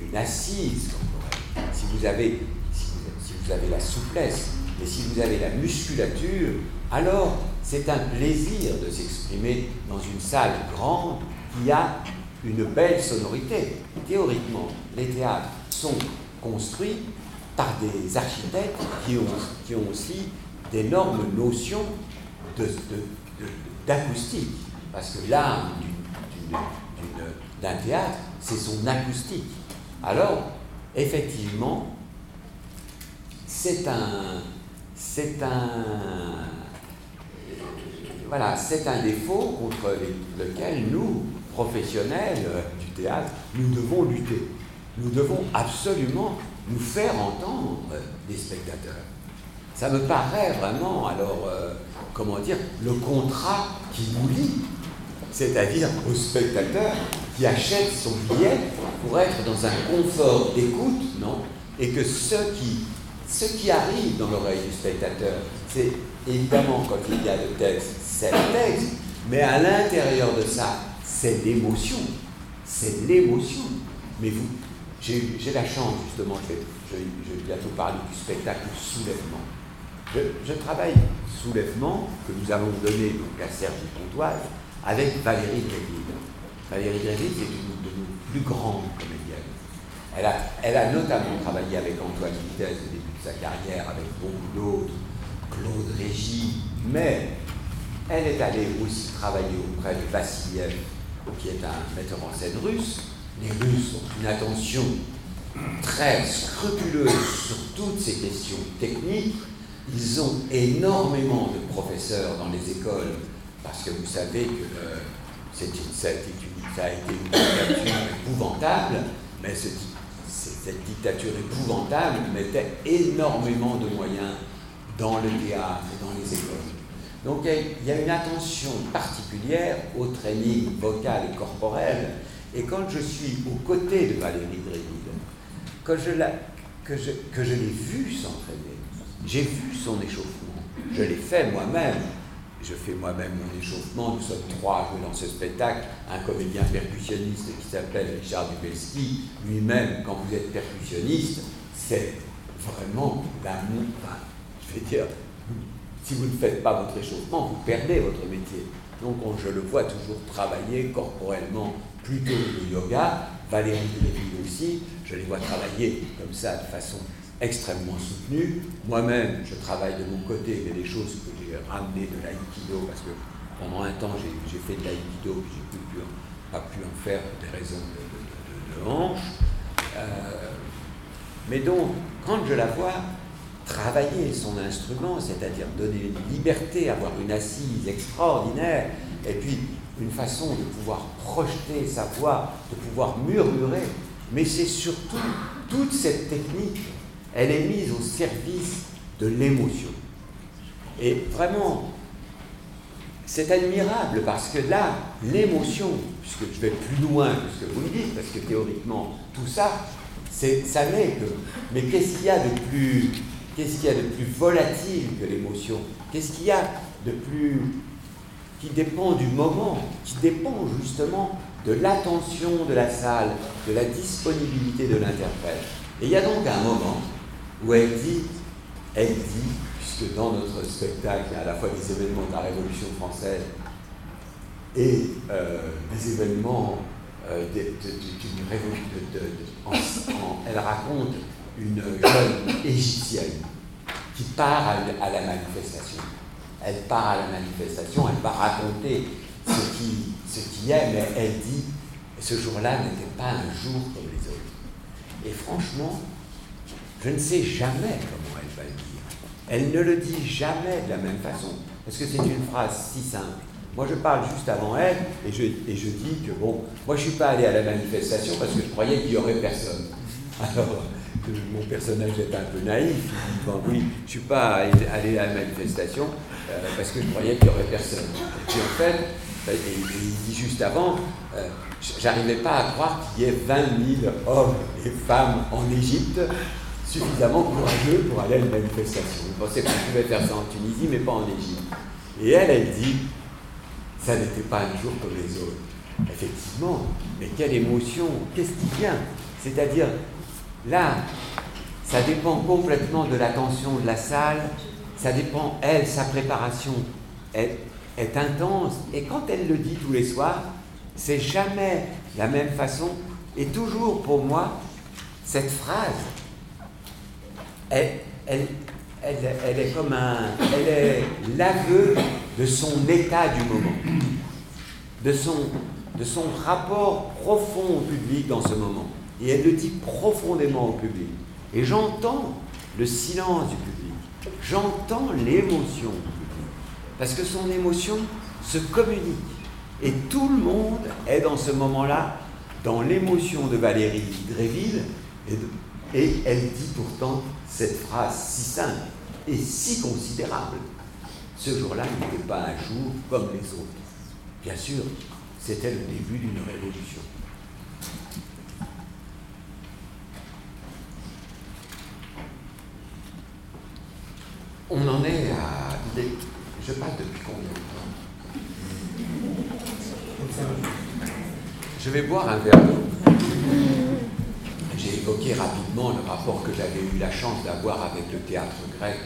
une, assise corporelle, si vous, avez, si vous avez la souplesse, et si vous avez la musculature, alors c'est un plaisir de s'exprimer dans une salle grande qui a une belle sonorité. Théoriquement, les théâtres sont construits par des architectes qui ont, qui ont aussi d'énormes notions d'acoustique. Parce que l'art d'un théâtre, c'est son acoustique. Alors, effectivement, c'est un, défaut contre lequel nous, professionnels du théâtre, nous devons lutter. Nous devons absolument nous faire entendre des spectateurs. Ça me paraît vraiment, alors, euh, comment dire, le contrat qui nous lie, c'est-à-dire au spectateur qui achète son billet pour être dans un confort d'écoute, non? Et que ce qui, ce qui arrive dans l'oreille du spectateur, c'est évidemment quand il y a le texte, c'est le texte, mais à l'intérieur de ça, c'est l'émotion. C'est l'émotion. Mais vous, j'ai la chance justement, je vais, bientôt parler du spectacle Soulèvement. Je, travaille soulèvement que nous avons donné donc, à Sergi Pontoise avec Valérie Gréville. Valérie Gréville, c'est une de nos plus grandes comédiennes. Elle a, elle a notamment travaillé avec Antoine Vitesse au début de sa carrière, avec beaucoup d'autres, Claude Régis, mais elle est allée aussi travailler auprès de Vassiliev, qui est un metteur en scène russe. Les Russes ont une attention très scrupuleuse sur toutes ces questions techniques ils ont énormément de professeurs dans les écoles, parce que vous savez que ça, a été une dictature épouvantable, mais cette dictature épouvantable mettait énormément de moyens dans le théâtre et dans les écoles. Donc il y a une attention particulière au training vocal et corporel. Et quand je suis aux côtés de Valérie Dréville, que je, l'ai vu s'entraîner, j'ai vu son échauffement, je l'ai fait moi-même, je fais moi-même mon échauffement. Nous sommes trois à jouer dans ce spectacle. Un comédien percussionniste qui s'appelle Richard Dubelski. Lui-même, quand vous êtes percussionniste, c'est vraiment l'amour. Enfin, je vais dire, si vous ne faites pas votre échauffement, vous perdez votre métier. Donc je le vois toujours travailler corporellement plutôt le yoga. Valérie Lévy aussi, je les vois travailler comme ça de façon extrêmement soutenue. Moi-même, je travaille de mon côté, a des choses que j'ai ramenées de l'aïkido parce que pendant un temps j'ai fait de l'aïkido puis j'ai plus, pas pu en faire pour des raisons de, hanche. Euh, mais donc, quand je la vois travailler son instrument, c'est-à-dire donner une liberté, avoir une assise extraordinaire, et puis une façon de pouvoir projeter sa voix, de pouvoir murmurer, mais c'est surtout toute cette technique, elle est mise au service de l'émotion. Et vraiment, c'est admirable parce que là, l'émotion, puisque je vais plus loin que ce que vous me dites, parce que théoriquement, tout ça, ça n'est que. Mais qu'est-ce qu'il y a de plus Qu'est-ce qu'il y a de plus volatile que l'émotion? Qu'est-ce qu'il y a de plus qui dépend du moment, qui dépend justement de l'attention de la salle, de la disponibilité de l'interprète? Et il y a donc un moment où elle dit, elle dit, puisque dans notre spectacle, il y a à la fois des événements de la Révolution française et euh, des événements euh, d'une révolution, elle raconte une jeune égyptienne qui part à, la manifestation. Elle part à la manifestation, elle va raconter ce qui, ce qui est, mais elle dit ce jour-là n'était pas un jour comme les autres. Et franchement, je ne sais jamais comment elle va le dire. Elle ne le dit jamais de la même façon, parce que c'est une phrase si simple. Moi, je parle juste avant elle et je, et je dis que, bon, moi, je ne suis pas allé à la manifestation parce que je croyais qu'il n'y aurait personne. Alors, mon personnage est un peu naïf. Dit, oui, je ne suis pas allé à la manifestation euh, parce que je croyais qu'il n'y aurait personne. Et puis en fait, ben, il dit juste avant, euh, j'arrivais pas à croire qu'il y ait 20 000 hommes et femmes en Égypte suffisamment courageux pour aller à une manifestation. Je pensais qu'on pouvait faire ça en Tunisie, mais pas en Égypte. Et elle, elle dit, ça n'était pas un jour comme les autres. Effectivement, mais quelle émotion, qu'est-ce qui vient? C'est-à-dire, Là, ça dépend complètement de l'attention de la salle, ça dépend, elle, sa préparation est, est intense, et quand elle le dit tous les soirs, c'est jamais la même façon, et toujours pour moi, cette phrase, elle, est comme un. Elle est l'aveu de son état du moment, de son, de son rapport profond au public dans ce moment. Et elle le dit profondément au public. Et j'entends le silence du public. J'entends l'émotion du public. Parce que son émotion se communique. Et tout le monde est dans ce moment-là dans l'émotion de Valérie Dréville. Et, et elle dit pourtant cette phrase si simple et si considérable. Ce jour-là n'était pas un jour comme les autres. Bien sûr, c'était le début d'une révolution. On en est à. Je parle depuis combien de temps? Je vais boire un verre d'eau. J'ai évoqué rapidement le rapport que j'avais eu la chance d'avoir avec le théâtre grec.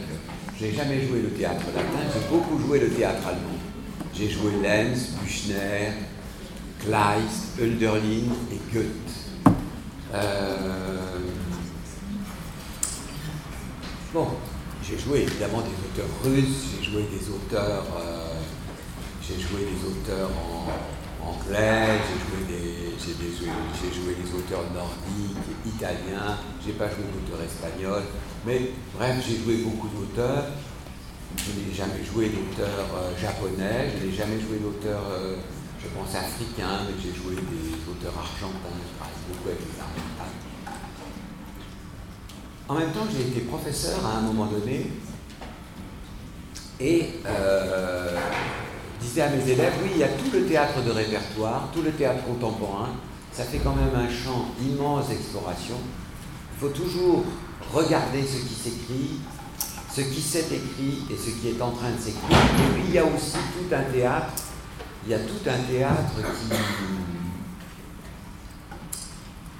Je n'ai jamais joué le théâtre latin, j'ai beaucoup joué le théâtre allemand. J'ai joué Lenz, Büchner, Kleist, Hölderlin et Goethe. Euh, bon, j'ai joué évidemment des auteurs russes, j'ai joué des auteurs, euh, j'ai joué des auteurs en, anglais, j'ai joué des, joué des auteurs nordiques, italiens, j'ai pas joué d'auteurs espagnols, mais bref, j'ai joué beaucoup d'auteurs. Je n'ai jamais joué d'auteurs euh, japonais, je n'ai jamais joué d'auteurs, euh, je pense, africains, mais j'ai joué des auteurs argentins, je travaille beaucoup avec les en même temps, j'ai été professeur à un moment donné et euh, disais à mes élèves, oui, il y a tout le théâtre de répertoire, tout le théâtre contemporain, ça fait quand même un champ immense d'exploration. Il faut toujours regarder ce qui s'écrit, ce qui s'est écrit et ce qui est en train de s'écrire. Et puis il y a aussi tout un théâtre, il y a tout un théâtre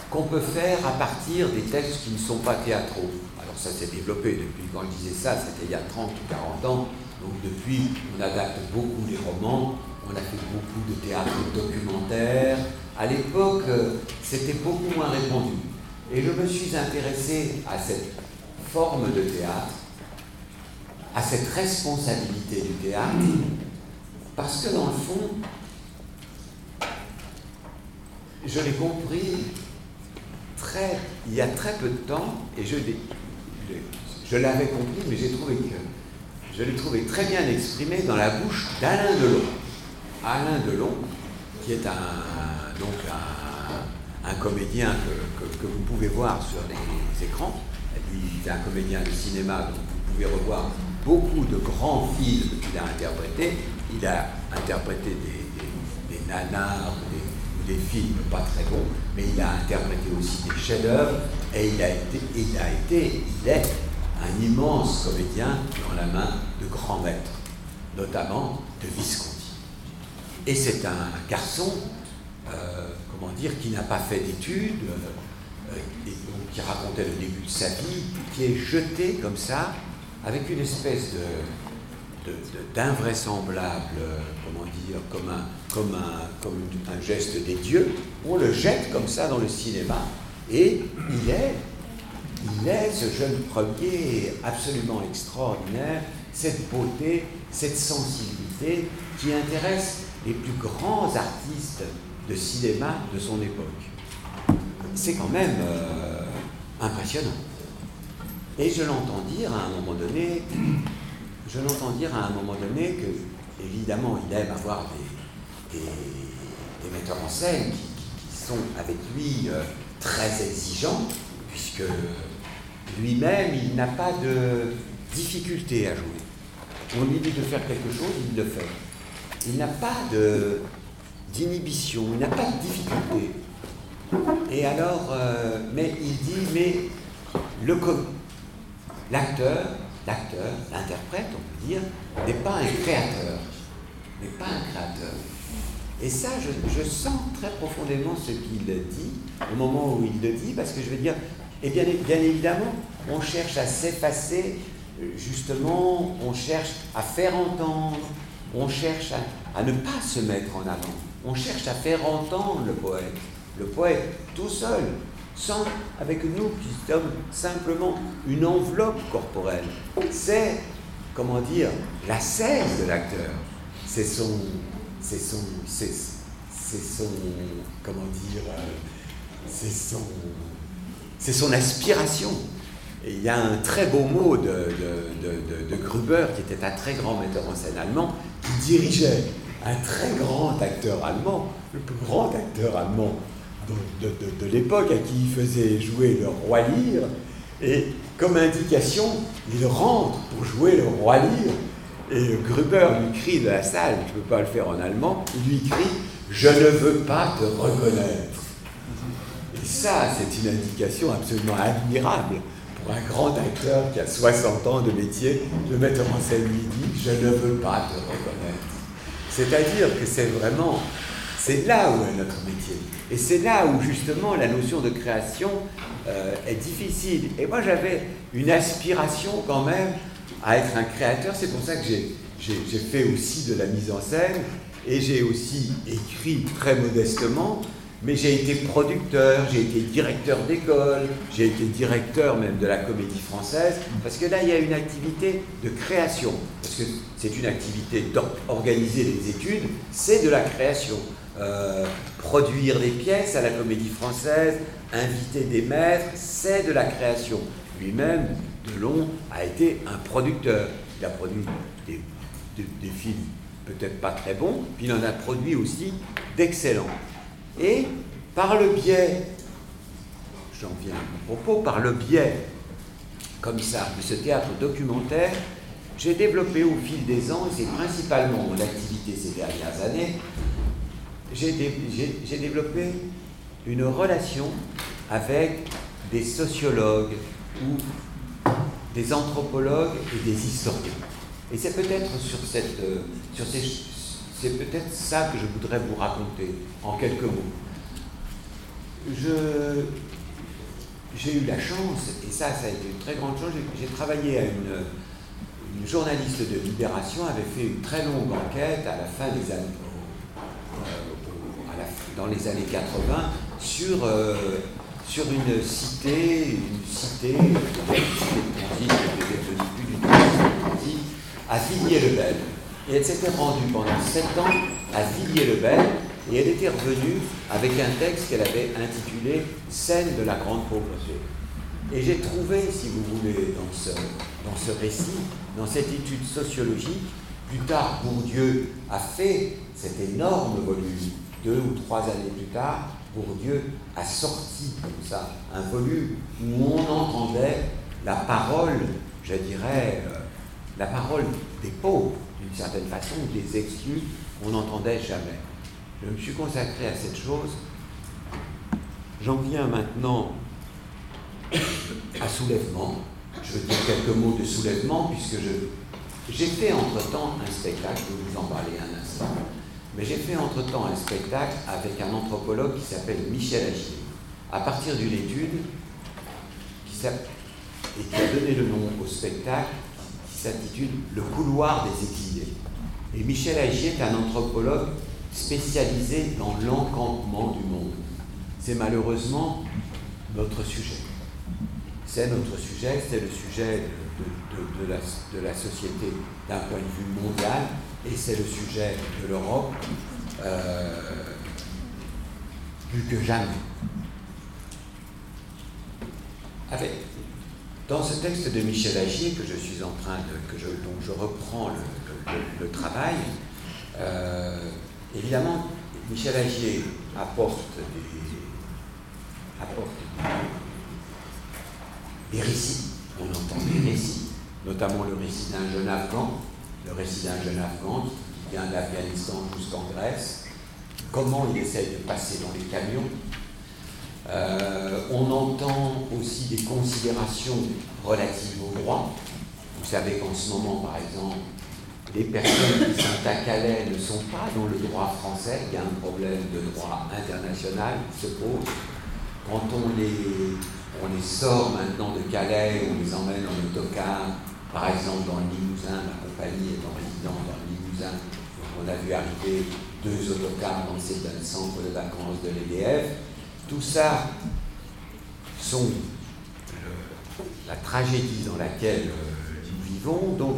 qu'on peut faire à partir des textes qui ne sont pas théâtraux. Alors ça s'est développé depuis, quand je disais ça, c'était il y a 30 ou 40 ans. Donc depuis, on adapte beaucoup les romans, on a fait beaucoup de théâtre documentaire. À l'époque, c'était beaucoup moins répandu. Et je me suis intéressé à cette forme de théâtre, à cette responsabilité du théâtre, parce que dans le fond, je l'ai compris très, il y a très peu de temps, et je l'avais compris, mais j'ai trouvé que je l'ai trouvé très bien exprimé dans la bouche d'Alain Delon. Alain Delon, qui est un, donc un, comédien que, vous pouvez voir sur les écrans. Il est un comédien de cinéma, donc vous pouvez revoir beaucoup de grands films qu'il a interprétés. Il a interprété des, des, nanars ou des, films pas très bons, mais il a interprété aussi des chefs-d'œuvre et il a été, il a été, il est un immense comédien dans la main de grands maîtres, notamment de Visconti. Et c'est un garçon, euh, comment dire, qui n'a pas fait d'études, euh, qui racontait le début de sa vie, qui est jeté comme ça, avec une espèce de, d'invraisemblable, comment dire, comme un geste des dieux, on le jette comme ça dans le cinéma, et il est il est, ce jeune premier, absolument extraordinaire, cette beauté, cette sensibilité qui intéresse les plus grands artistes de cinéma de son époque. C'est quand même euh, impressionnant. Et je l'entends dire à un moment donné, je l'entends dire à un moment donné que, évidemment, il aime avoir des, metteurs en scène qui, sont avec lui euh, très exigeants, puisque lui-même, il n'a pas de difficulté à jouer. On lui dit de faire quelque chose, il le fait. Il n'a pas d'inhibition, il n'a pas de difficulté. Et alors, euh, mais il dit, mais le l'acteur, l'acteur, l'interprète, on peut dire, n'est pas un créateur, n'est pas un créateur. Et ça, je, je sens très profondément ce qu'il dit au moment où il le dit, parce que je veux dire, et bien, évidemment, on cherche à s'effacer, justement, on cherche à faire entendre, on cherche à, ne pas se mettre en avant, on cherche à faire entendre le poète, le poète tout seul, sans, avec nous qui sommes simplement une enveloppe corporelle. C'est, comment dire, la scène de l'acteur. C'est son, c'est son, c'est, son, comment dire, euh, c'est son, c'est son aspiration. Et il y a un très beau mot de, Gruber, qui était un très grand metteur en scène allemand, qui dirigeait un très grand acteur allemand, le plus grand acteur allemand de, l'époque, à qui il faisait jouer le roi Lyre. Et comme indication, il rentre pour jouer le roi Lyre. Et Gruber lui crie de la salle, je ne peux pas le faire en allemand, il lui crie Je ne veux pas te reconnaître ça, c'est une indication absolument admirable pour un grand acteur qui a 60 ans de métier. Le metteur en scène lui dit Je ne veux pas te reconnaître. C'est-à-dire que c'est vraiment, c'est là où est notre métier. Et c'est là où justement la notion de création euh, est difficile. Et moi j'avais une aspiration quand même à être un créateur. C'est pour ça que j'ai fait aussi de la mise en scène et j'ai aussi écrit très modestement mais j'ai été producteur, j'ai été directeur d'école, j'ai été directeur même de la comédie française, parce que là, il y a une activité de création, parce que c'est une activité d'organiser les études, c'est de la création. Euh, produire des pièces à la comédie française, inviter des maîtres, c'est de la création. Lui-même, Delon a été un producteur. Il a produit des, des films peut-être pas très bons, puis il en a produit aussi d'excellents. Et par le biais, j'en viens à mon propos, par le biais, comme ça, de ce théâtre documentaire, j'ai développé au fil des ans, et c'est principalement mon activité ces dernières années, j'ai développé une relation avec des sociologues ou des anthropologues et des historiens. Et c'est peut-être sur cette, euh, sur ces, c'est peut-être ça que je voudrais vous raconter en quelques mots. Je, j'ai eu la chance, et ça, ça a été une très grande chance, j'ai, travaillé à une, journaliste de Libération, avait fait une très longue enquête à la fin des années, euh, dans les années 80 sur euh, sur une cité, une cité, une cité de transit, plus d'une transit, à Villiers-le-Bel. Et elle s'était rendue pendant sept ans à Villiers-le-Bel et elle était revenue avec un texte qu'elle avait intitulé Scène de la grande pauvreté. Et j'ai trouvé, si vous voulez, dans ce, dans ce récit, dans cette étude sociologique, plus tard, Bourdieu a fait cet énorme volume, deux ou trois années plus tard, Bourdieu a sorti comme ça un volume où on entendait la parole, je dirais, euh, la parole des pauvres, d'une certaine façon, des exclus, on n'entendait jamais. Je me suis consacré à cette chose. J'en viens maintenant à soulèvement. Je veux dire quelques mots de soulèvement, puisque j'ai fait entre-temps un spectacle, je vais vous en parler un instant. Mais j'ai fait entre-temps un spectacle avec un anthropologue qui s'appelle Michel Agier, à partir d'une étude qui, et qui a donné le nom au spectacle s'intitule Le couloir des exilés. Et Michel Agier est un anthropologue spécialisé dans l'encampement du monde. C'est malheureusement notre sujet. C'est notre sujet, c'est le sujet de, la société d'un point de vue mondial, et c'est le sujet de l'Europe euh, plus que jamais. Avec, dans ce texte de Michel Agier que je suis en train de, que je, dont je reprends le, travail, euh, évidemment, Michel Agier apporte des, apporte des récits, on entend des récits, notamment le récit d'un jeune Afghan le récit d'un jeune Afghan qui vient d'Afghanistan jusqu'en Grèce, comment il essaye de passer dans les camions. Euh, on entend aussi des considérations relatives au droit. Vous savez qu'en ce moment, par exemple, les personnes qui sont à Calais ne sont pas dans le droit français. Il y a un problème de droit international qui se pose. Quand on les, sort maintenant de Calais, on les emmène en autocar par exemple, dans le Limousin, ma compagnie est en résidence dans le Limousin. On a vu arriver deux autocars dans le centre de vacances de l'EDF. Tout ça sont la tragédie dans laquelle euh, nous vivons. Donc,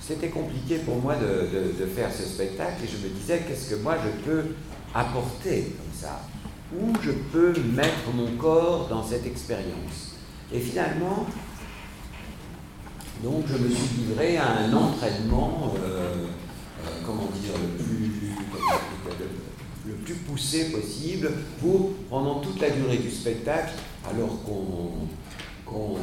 c'était compliqué pour moi de, faire ce spectacle et je me disais qu'est-ce que moi je peux apporter comme ça? Où je peux mettre mon corps dans cette expérience? Et finalement, donc je me suis livré à un entraînement, euh, euh, comment dire, le plus, le plus poussé possible pour, pendant toute la durée du spectacle, alors qu'on euh,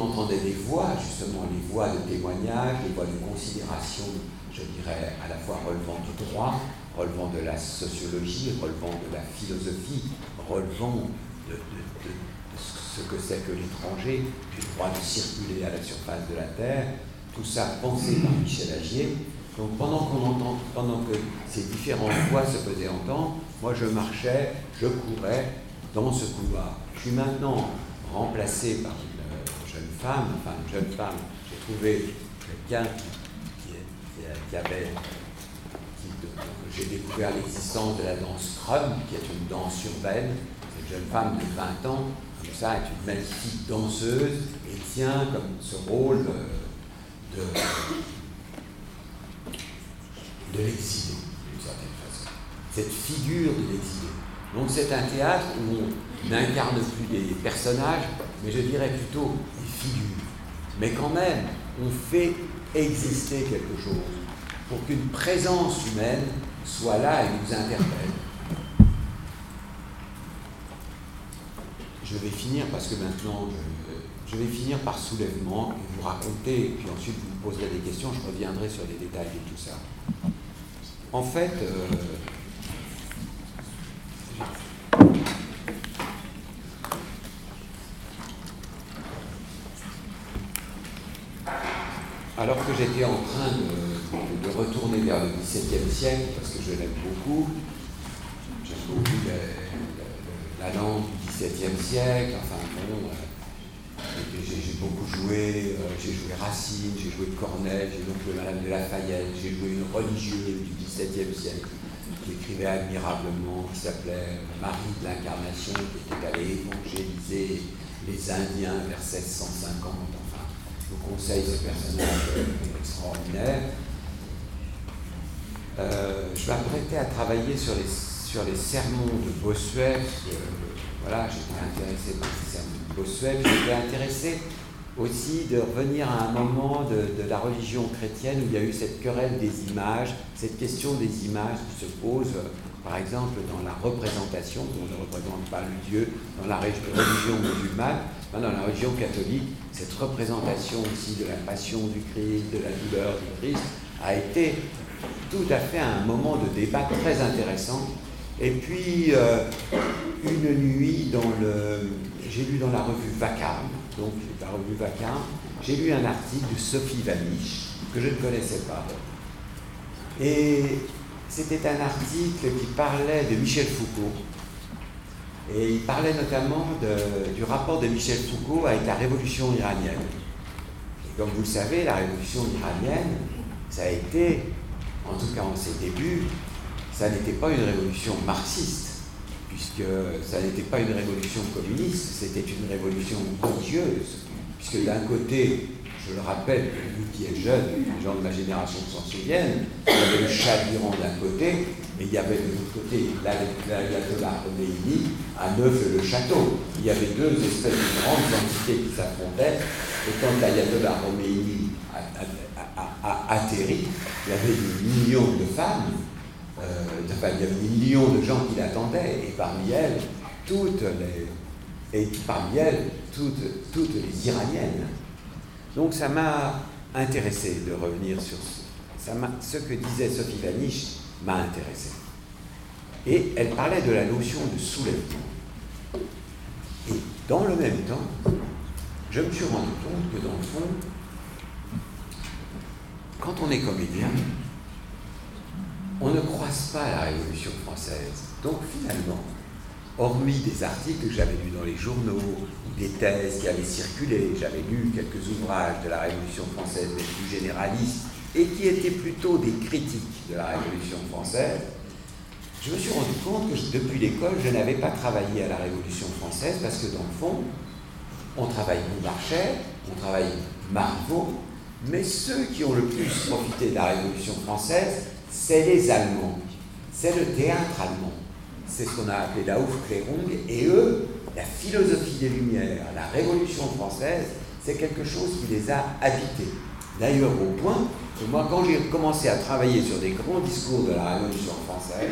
entendait des voix, justement, les voix de témoignage, les voix de considération, je dirais, à la fois relevant du droit, relevant de la sociologie, relevant de la philosophie, relevant de, ce que c'est que l'étranger, du droit de circuler à la surface de la Terre, tout ça pensé par Michel Agier. Donc pendant qu'on entend, pendant que ces différentes voix se faisaient entendre, moi je marchais, je courais dans ce couloir. Je suis maintenant remplacé par une jeune femme, enfin une jeune femme, j'ai trouvé quelqu'un qui, avait j'ai découvert l'existence de la danse Crum, qui est une danse urbaine. C'est une jeune femme de 20 ans ça est une magnifique danseuse et tient comme ce rôle de, de l'exilé, d'une certaine façon. Cette figure de l'exilé. Donc c'est un théâtre où on n'incarne plus des personnages, mais je dirais plutôt des figures. Mais quand même, on fait exister quelque chose pour qu'une présence humaine soit là et nous interpelle. je vais finir, parce que maintenant, vais finir par soulèvement et vous raconter, et puis ensuite vous me poserez des questions, je reviendrai sur les détails de tout ça. En fait, euh, alors que j'étais en train de, retourner vers le XVIIe siècle, parce que je l'aime beaucoup, j'aime beaucoup la, langue du XVIIe siècle, enfin bon, euh, j'ai beaucoup joué, euh, j'ai joué Racine, j'ai joué Corneille, j'ai donc joué Madame de Lafayette, j'ai joué une religieuse du XVIIe siècle qui écrivait admirablement, qui s'appelait Marie de l'Incarnation, qui était allée évangéliser les Indiens vers 1650 je conseille ce personnage extraordinaire. Euh, je m'apprêtais à travailler sur les, sur les sermons de Bossuet. voilà, j'étais intéressé par ces sermons Bossuet. J'étais intéressé aussi de revenir à un moment de, de, la religion chrétienne où il y a eu cette querelle des images, cette question des images qui se pose, par exemple, dans la représentation, on ne représente pas le Dieu, dans la religion musulmane, dans la religion catholique, cette représentation aussi de la passion du Christ, de la douleur du Christ, a été tout à fait un moment de débat très intéressant. Et puis, euh, une nuit, dans le, j'ai lu dans la revue Vacarme, donc la revue Vacarme, j'ai lu un article de Sophie Vanish, que je ne connaissais pas. Et c'était un article qui parlait de Michel Foucault, et il parlait notamment du rapport de Michel Foucault avec la révolution iranienne. Et comme vous le savez, la révolution iranienne, ça a été, en tout cas en ses débuts, ça n'était pas une révolution marxiste, puisque ça n'était pas une révolution communiste, c'était une révolution religieuse, puisque d'un côté, je le rappelle, vous qui êtes jeunes, les gens de ma génération s'en souviennent, il y avait le chat d'Iran d'un côté, et il y avait de l'autre côté l'ayatollah Khomeini à Neuf-le-Château. Il y avait deux espèces de grandes entités qui s'affrontaient, et quand l'ayatollah Khomeini a, atterri, il y avait des millions de femmes, il y avait des millions de gens qui l'attendaient, et parmi elles, toutes les, et parmi elles, toutes, toutes les Iraniennes. Donc ça m'a intéressé de revenir sur ce. Ça ce que disait Sophie Vanish m'a intéressé. Et elle parlait de la notion de soulèvement. Et dans le même temps, je me suis rendu compte que dans le fond, quand on est comédien, on ne croise pas la Révolution française. Donc finalement, hormis des articles que j'avais lus dans les journaux, ou des thèses qui avaient circulé, j'avais lu quelques ouvrages de la Révolution française, mais plus généralistes, et qui étaient plutôt des critiques de la Révolution française, je me suis rendu compte que depuis l'école, je n'avais pas travaillé à la Révolution française parce que dans le fond, on travaille Beaumarchais, on travaille Marvaux, mais ceux qui ont le plus profité de la Révolution française, c'est les Allemands, c'est le théâtre allemand. C'est ce qu'on a appelé la Aufklärung, et eux, la philosophie des Lumières, la Révolution française, c'est quelque chose qui les a habités. D'ailleurs, au point que moi, quand j'ai commencé à travailler sur des grands discours de la Révolution française,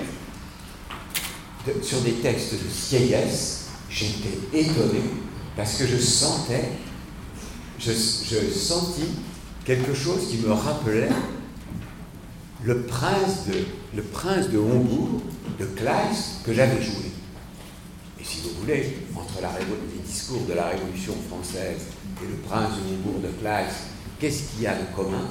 sur des textes de Sieyès, j'étais étonné parce que je sentais, je, je sentis quelque chose qui me rappelait le prince de, le prince de Hombourg, de Kleist, que j'avais joué. Et si vous voulez, entre la, les discours de la Révolution française et le prince de Hombourg de Kleist, qu'est-ce qu'il y a de commun?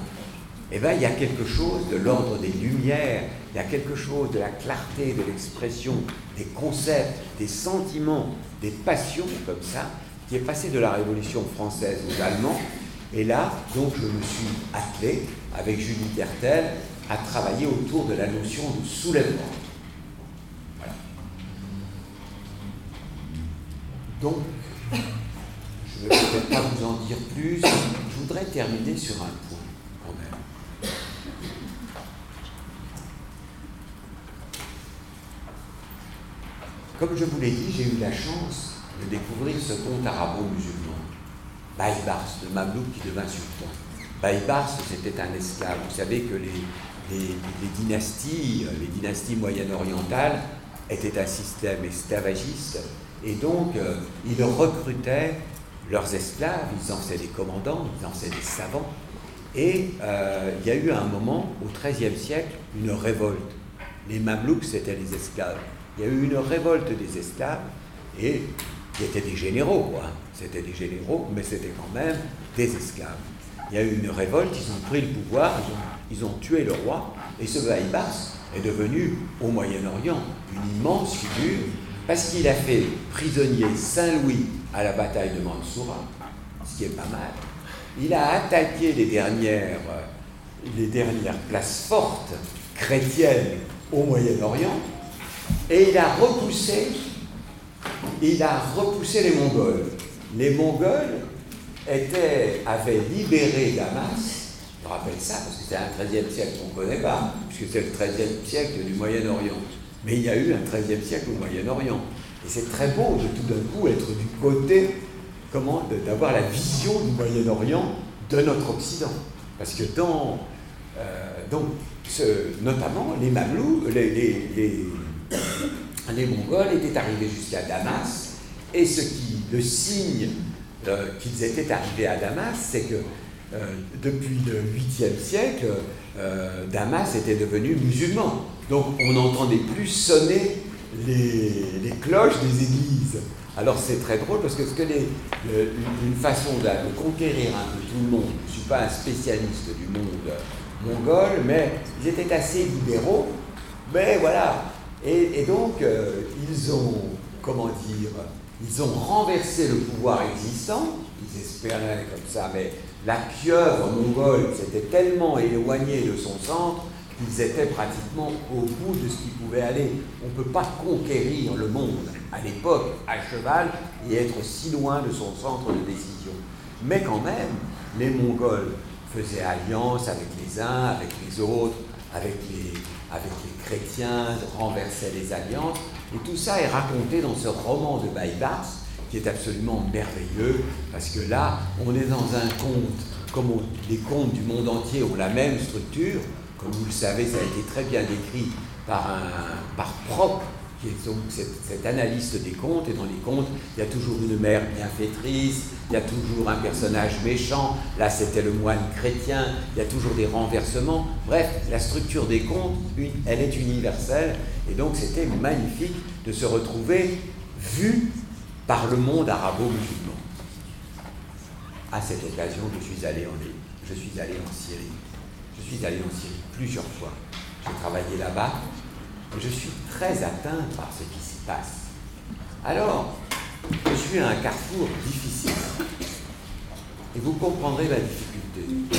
Eh bien, il y a quelque chose de l'ordre des Lumières, il y a quelque chose de la clarté, de l'expression, des concepts, des sentiments, des passions comme ça, qui est passé de la Révolution française aux Allemands. Et là, donc, je me suis attelé avec Julie Tertel à travailler autour de la notion de soulèvement. Voilà. Donc, je ne vais peut-être pas vous en dire plus, je voudrais terminer sur un point quand même. Comme je vous l'ai dit, j'ai eu la chance de découvrir ce conte arabo-musulman, Baïbars, de Mablouk qui devint sultan. Baïbars, c'était un esclave. Vous savez que les, les, dynasties, les dynasties moyen-orientales étaient un système esclavagiste Et donc, euh, ils recrutaient leurs esclaves, ils en faisaient des commandants, ils en faisaient des savants. Et euh, il y a eu à un moment, au XIIIe siècle, une révolte. Les Mamelouks, c'était les esclaves. Il y a eu une révolte des esclaves, et qui étaient des généraux, quoi. C'était des généraux, mais c'était quand même des esclaves. Il y a eu une révolte, ils ont pris le pouvoir, ils ont, tué le roi, et ce Baïbas est devenu, au Moyen-Orient, une immense figure, parce qu'il a fait prisonnier Saint-Louis à la bataille de Mansoura, ce qui est pas mal. Il a attaqué les dernières, les dernières places fortes chrétiennes au Moyen-Orient, et il a repoussé, il a repoussé les Mongols. Les Mongols étaient, avaient libéré Damas je rappelle ça parce que c'est un XIIIe siècle qu'on ne connaît pas, puisque c'est le XIIIe siècle du Moyen-Orient. Mais il y a eu un XIIIe siècle au Moyen-Orient. Et c'est très beau de tout d'un coup être du côté, comment, d'avoir la vision du Moyen-Orient de notre Occident. Parce que dans, euh, donc, notamment, les Mamelous, les, les, les, Mongols étaient arrivés jusqu'à Damas, et ce qui, le signe euh, qu'ils étaient arrivés à Damas, c'est que euh, depuis le 8e siècle, euh, Damas était devenu musulman. Donc on n'entendait plus sonner les, cloches des églises. Alors c'est très drôle parce que c'est une façon de, conquérir un peu tout le monde. Je ne suis pas un spécialiste du monde mongol, mais ils étaient assez libéraux. Mais voilà. Et, donc ils ont, comment dire, ils ont renversé le pouvoir existant. Ils espéraient comme ça, mais la pieuvre mongole s'était tellement éloignée de son centre qu'ils étaient pratiquement au bout de ce qu'ils pouvaient aller. On ne peut pas conquérir le monde à l'époque à cheval et être si loin de son centre de décision. Mais quand même, les Mongols faisaient alliance avec les uns, avec les autres, avec les, avec les chrétiens, renversaient les alliances. Et tout ça est raconté dans ce roman de Baïbars, qui est absolument merveilleux, parce que là, on est dans un conte, comme les contes du monde entier ont la même structure, comme vous le savez, ça a été très bien décrit par, un, par Prop, qui donc cet, analyste des contes, et dans les contes, il y a toujours une mère bienfaitrice, il y a toujours un personnage méchant, là c'était le moine chrétien, il y a toujours des renversements. Bref, la structure des contes, elle est universelle, et donc c'était magnifique de se retrouver vu par le monde arabo-musulman. À cette occasion, je suis allé en, Syrie. Je suis allé en Syrie plusieurs fois. J'ai travaillé là-bas je suis très atteint par ce qui s'y passe. Alors, je suis à un carrefour difficile. Et vous comprendrez la difficulté.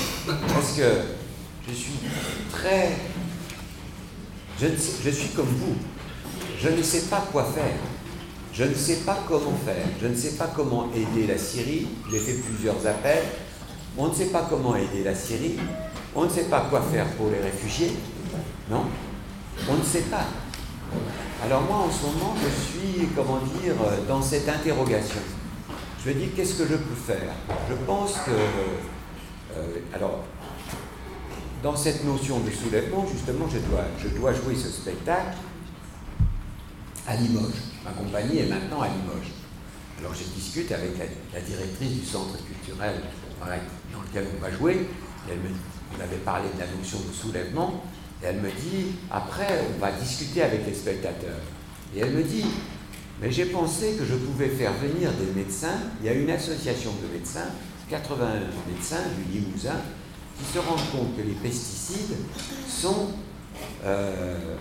Parce que je suis très... Je, suis comme vous. Je ne sais pas quoi faire. Je ne sais pas comment faire, je ne sais pas comment aider la Syrie, j'ai fait plusieurs appels, on ne sait pas comment aider la Syrie, on ne sait pas quoi faire pour les réfugiés, non On ne sait pas. Alors moi en ce moment je suis, comment dire, dans cette interrogation. Je me dis qu'est-ce que je peux faire? Je pense que, euh, alors, dans cette notion de soulèvement, justement, je dois, je dois jouer ce spectacle à Limoges. Ma compagnie est maintenant à Limoges. Alors je discute avec la, directrice du centre culturel dans, lequel on va jouer. elle me, on avait parlé de la notion de soulèvement. Elle me dit, après, on va discuter avec les spectateurs. Et elle me dit, mais j'ai pensé que je pouvais faire venir des médecins. Il y a une association de médecins, 81 médecins du Limousin, qui se rendent compte que les pesticides sont, euh,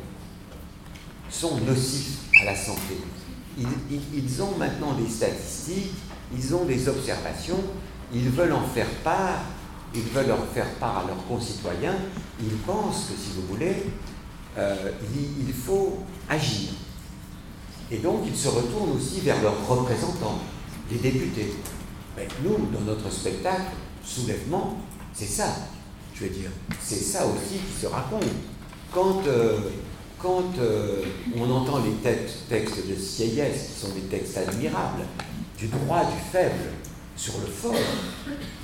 sont nocifs à la santé. Ils, ont maintenant des statistiques, ils ont des observations, ils veulent en faire part, ils veulent en faire part à leurs concitoyens, ils pensent que, si vous voulez, euh, il, faut agir. Et donc, ils se retournent aussi vers leurs représentants, les députés. Mais nous, dans notre spectacle, Soulèvement, c'est ça. Je veux dire, c'est ça aussi qui se raconte. Quand euh, quand euh, on entend les textes de Sieyès, qui sont des textes admirables, du droit du faible sur le fort,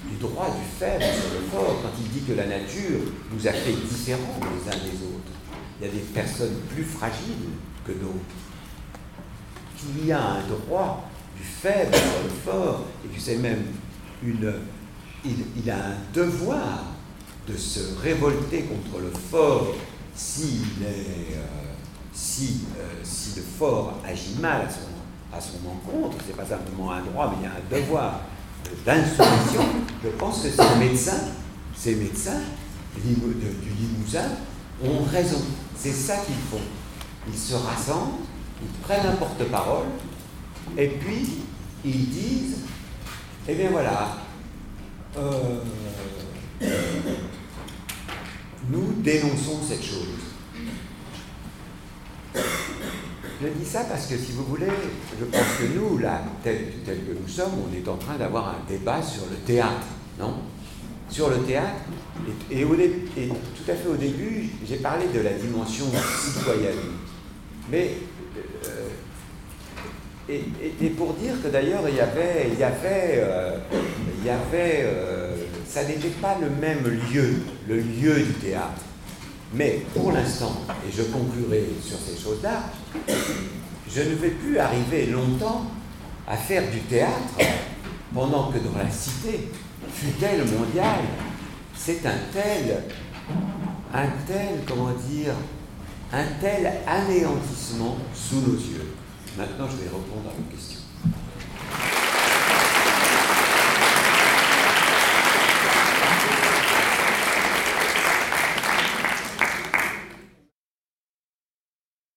du droit du faible sur le fort, quand il dit que la nature nous a fait différents les uns des autres, il y a des personnes plus fragiles que d'autres, qu'il y a un droit du faible sur le fort, et que c'est même une. Il, a un devoir de se révolter contre le fort est. Euh, si, euh, si le fort agit mal à son, à son encontre, c'est pas simplement un droit, mais il y a un devoir d'insoumission. Je pense que ces médecins, ces médecins du Limousin ont raison. C'est ça qu'ils font. Ils se rassemblent, ils prennent un porte-parole, et puis ils disent, eh bien voilà, euh, nous dénonçons cette chose. Je dis ça parce que si vous voulez, je pense que nous, là, tel, que nous sommes, on est en train d'avoir un débat sur le théâtre, non? Sur le théâtre, et, tout à fait au début, j'ai parlé de la dimension citoyenne. Mais euh, et, pour dire que d'ailleurs, il y avait, il y avait, euh, il y avait euh, ça n'était pas le même lieu, le lieu du théâtre. Mais pour l'instant, et je conclurai sur ces choses-là, je ne vais plus arriver longtemps à faire du théâtre pendant que dans la cité, fut-elle mondiale, c'est un tel, un tel, comment dire, un tel anéantissement sous nos yeux. Maintenant, je vais répondre à vos questions.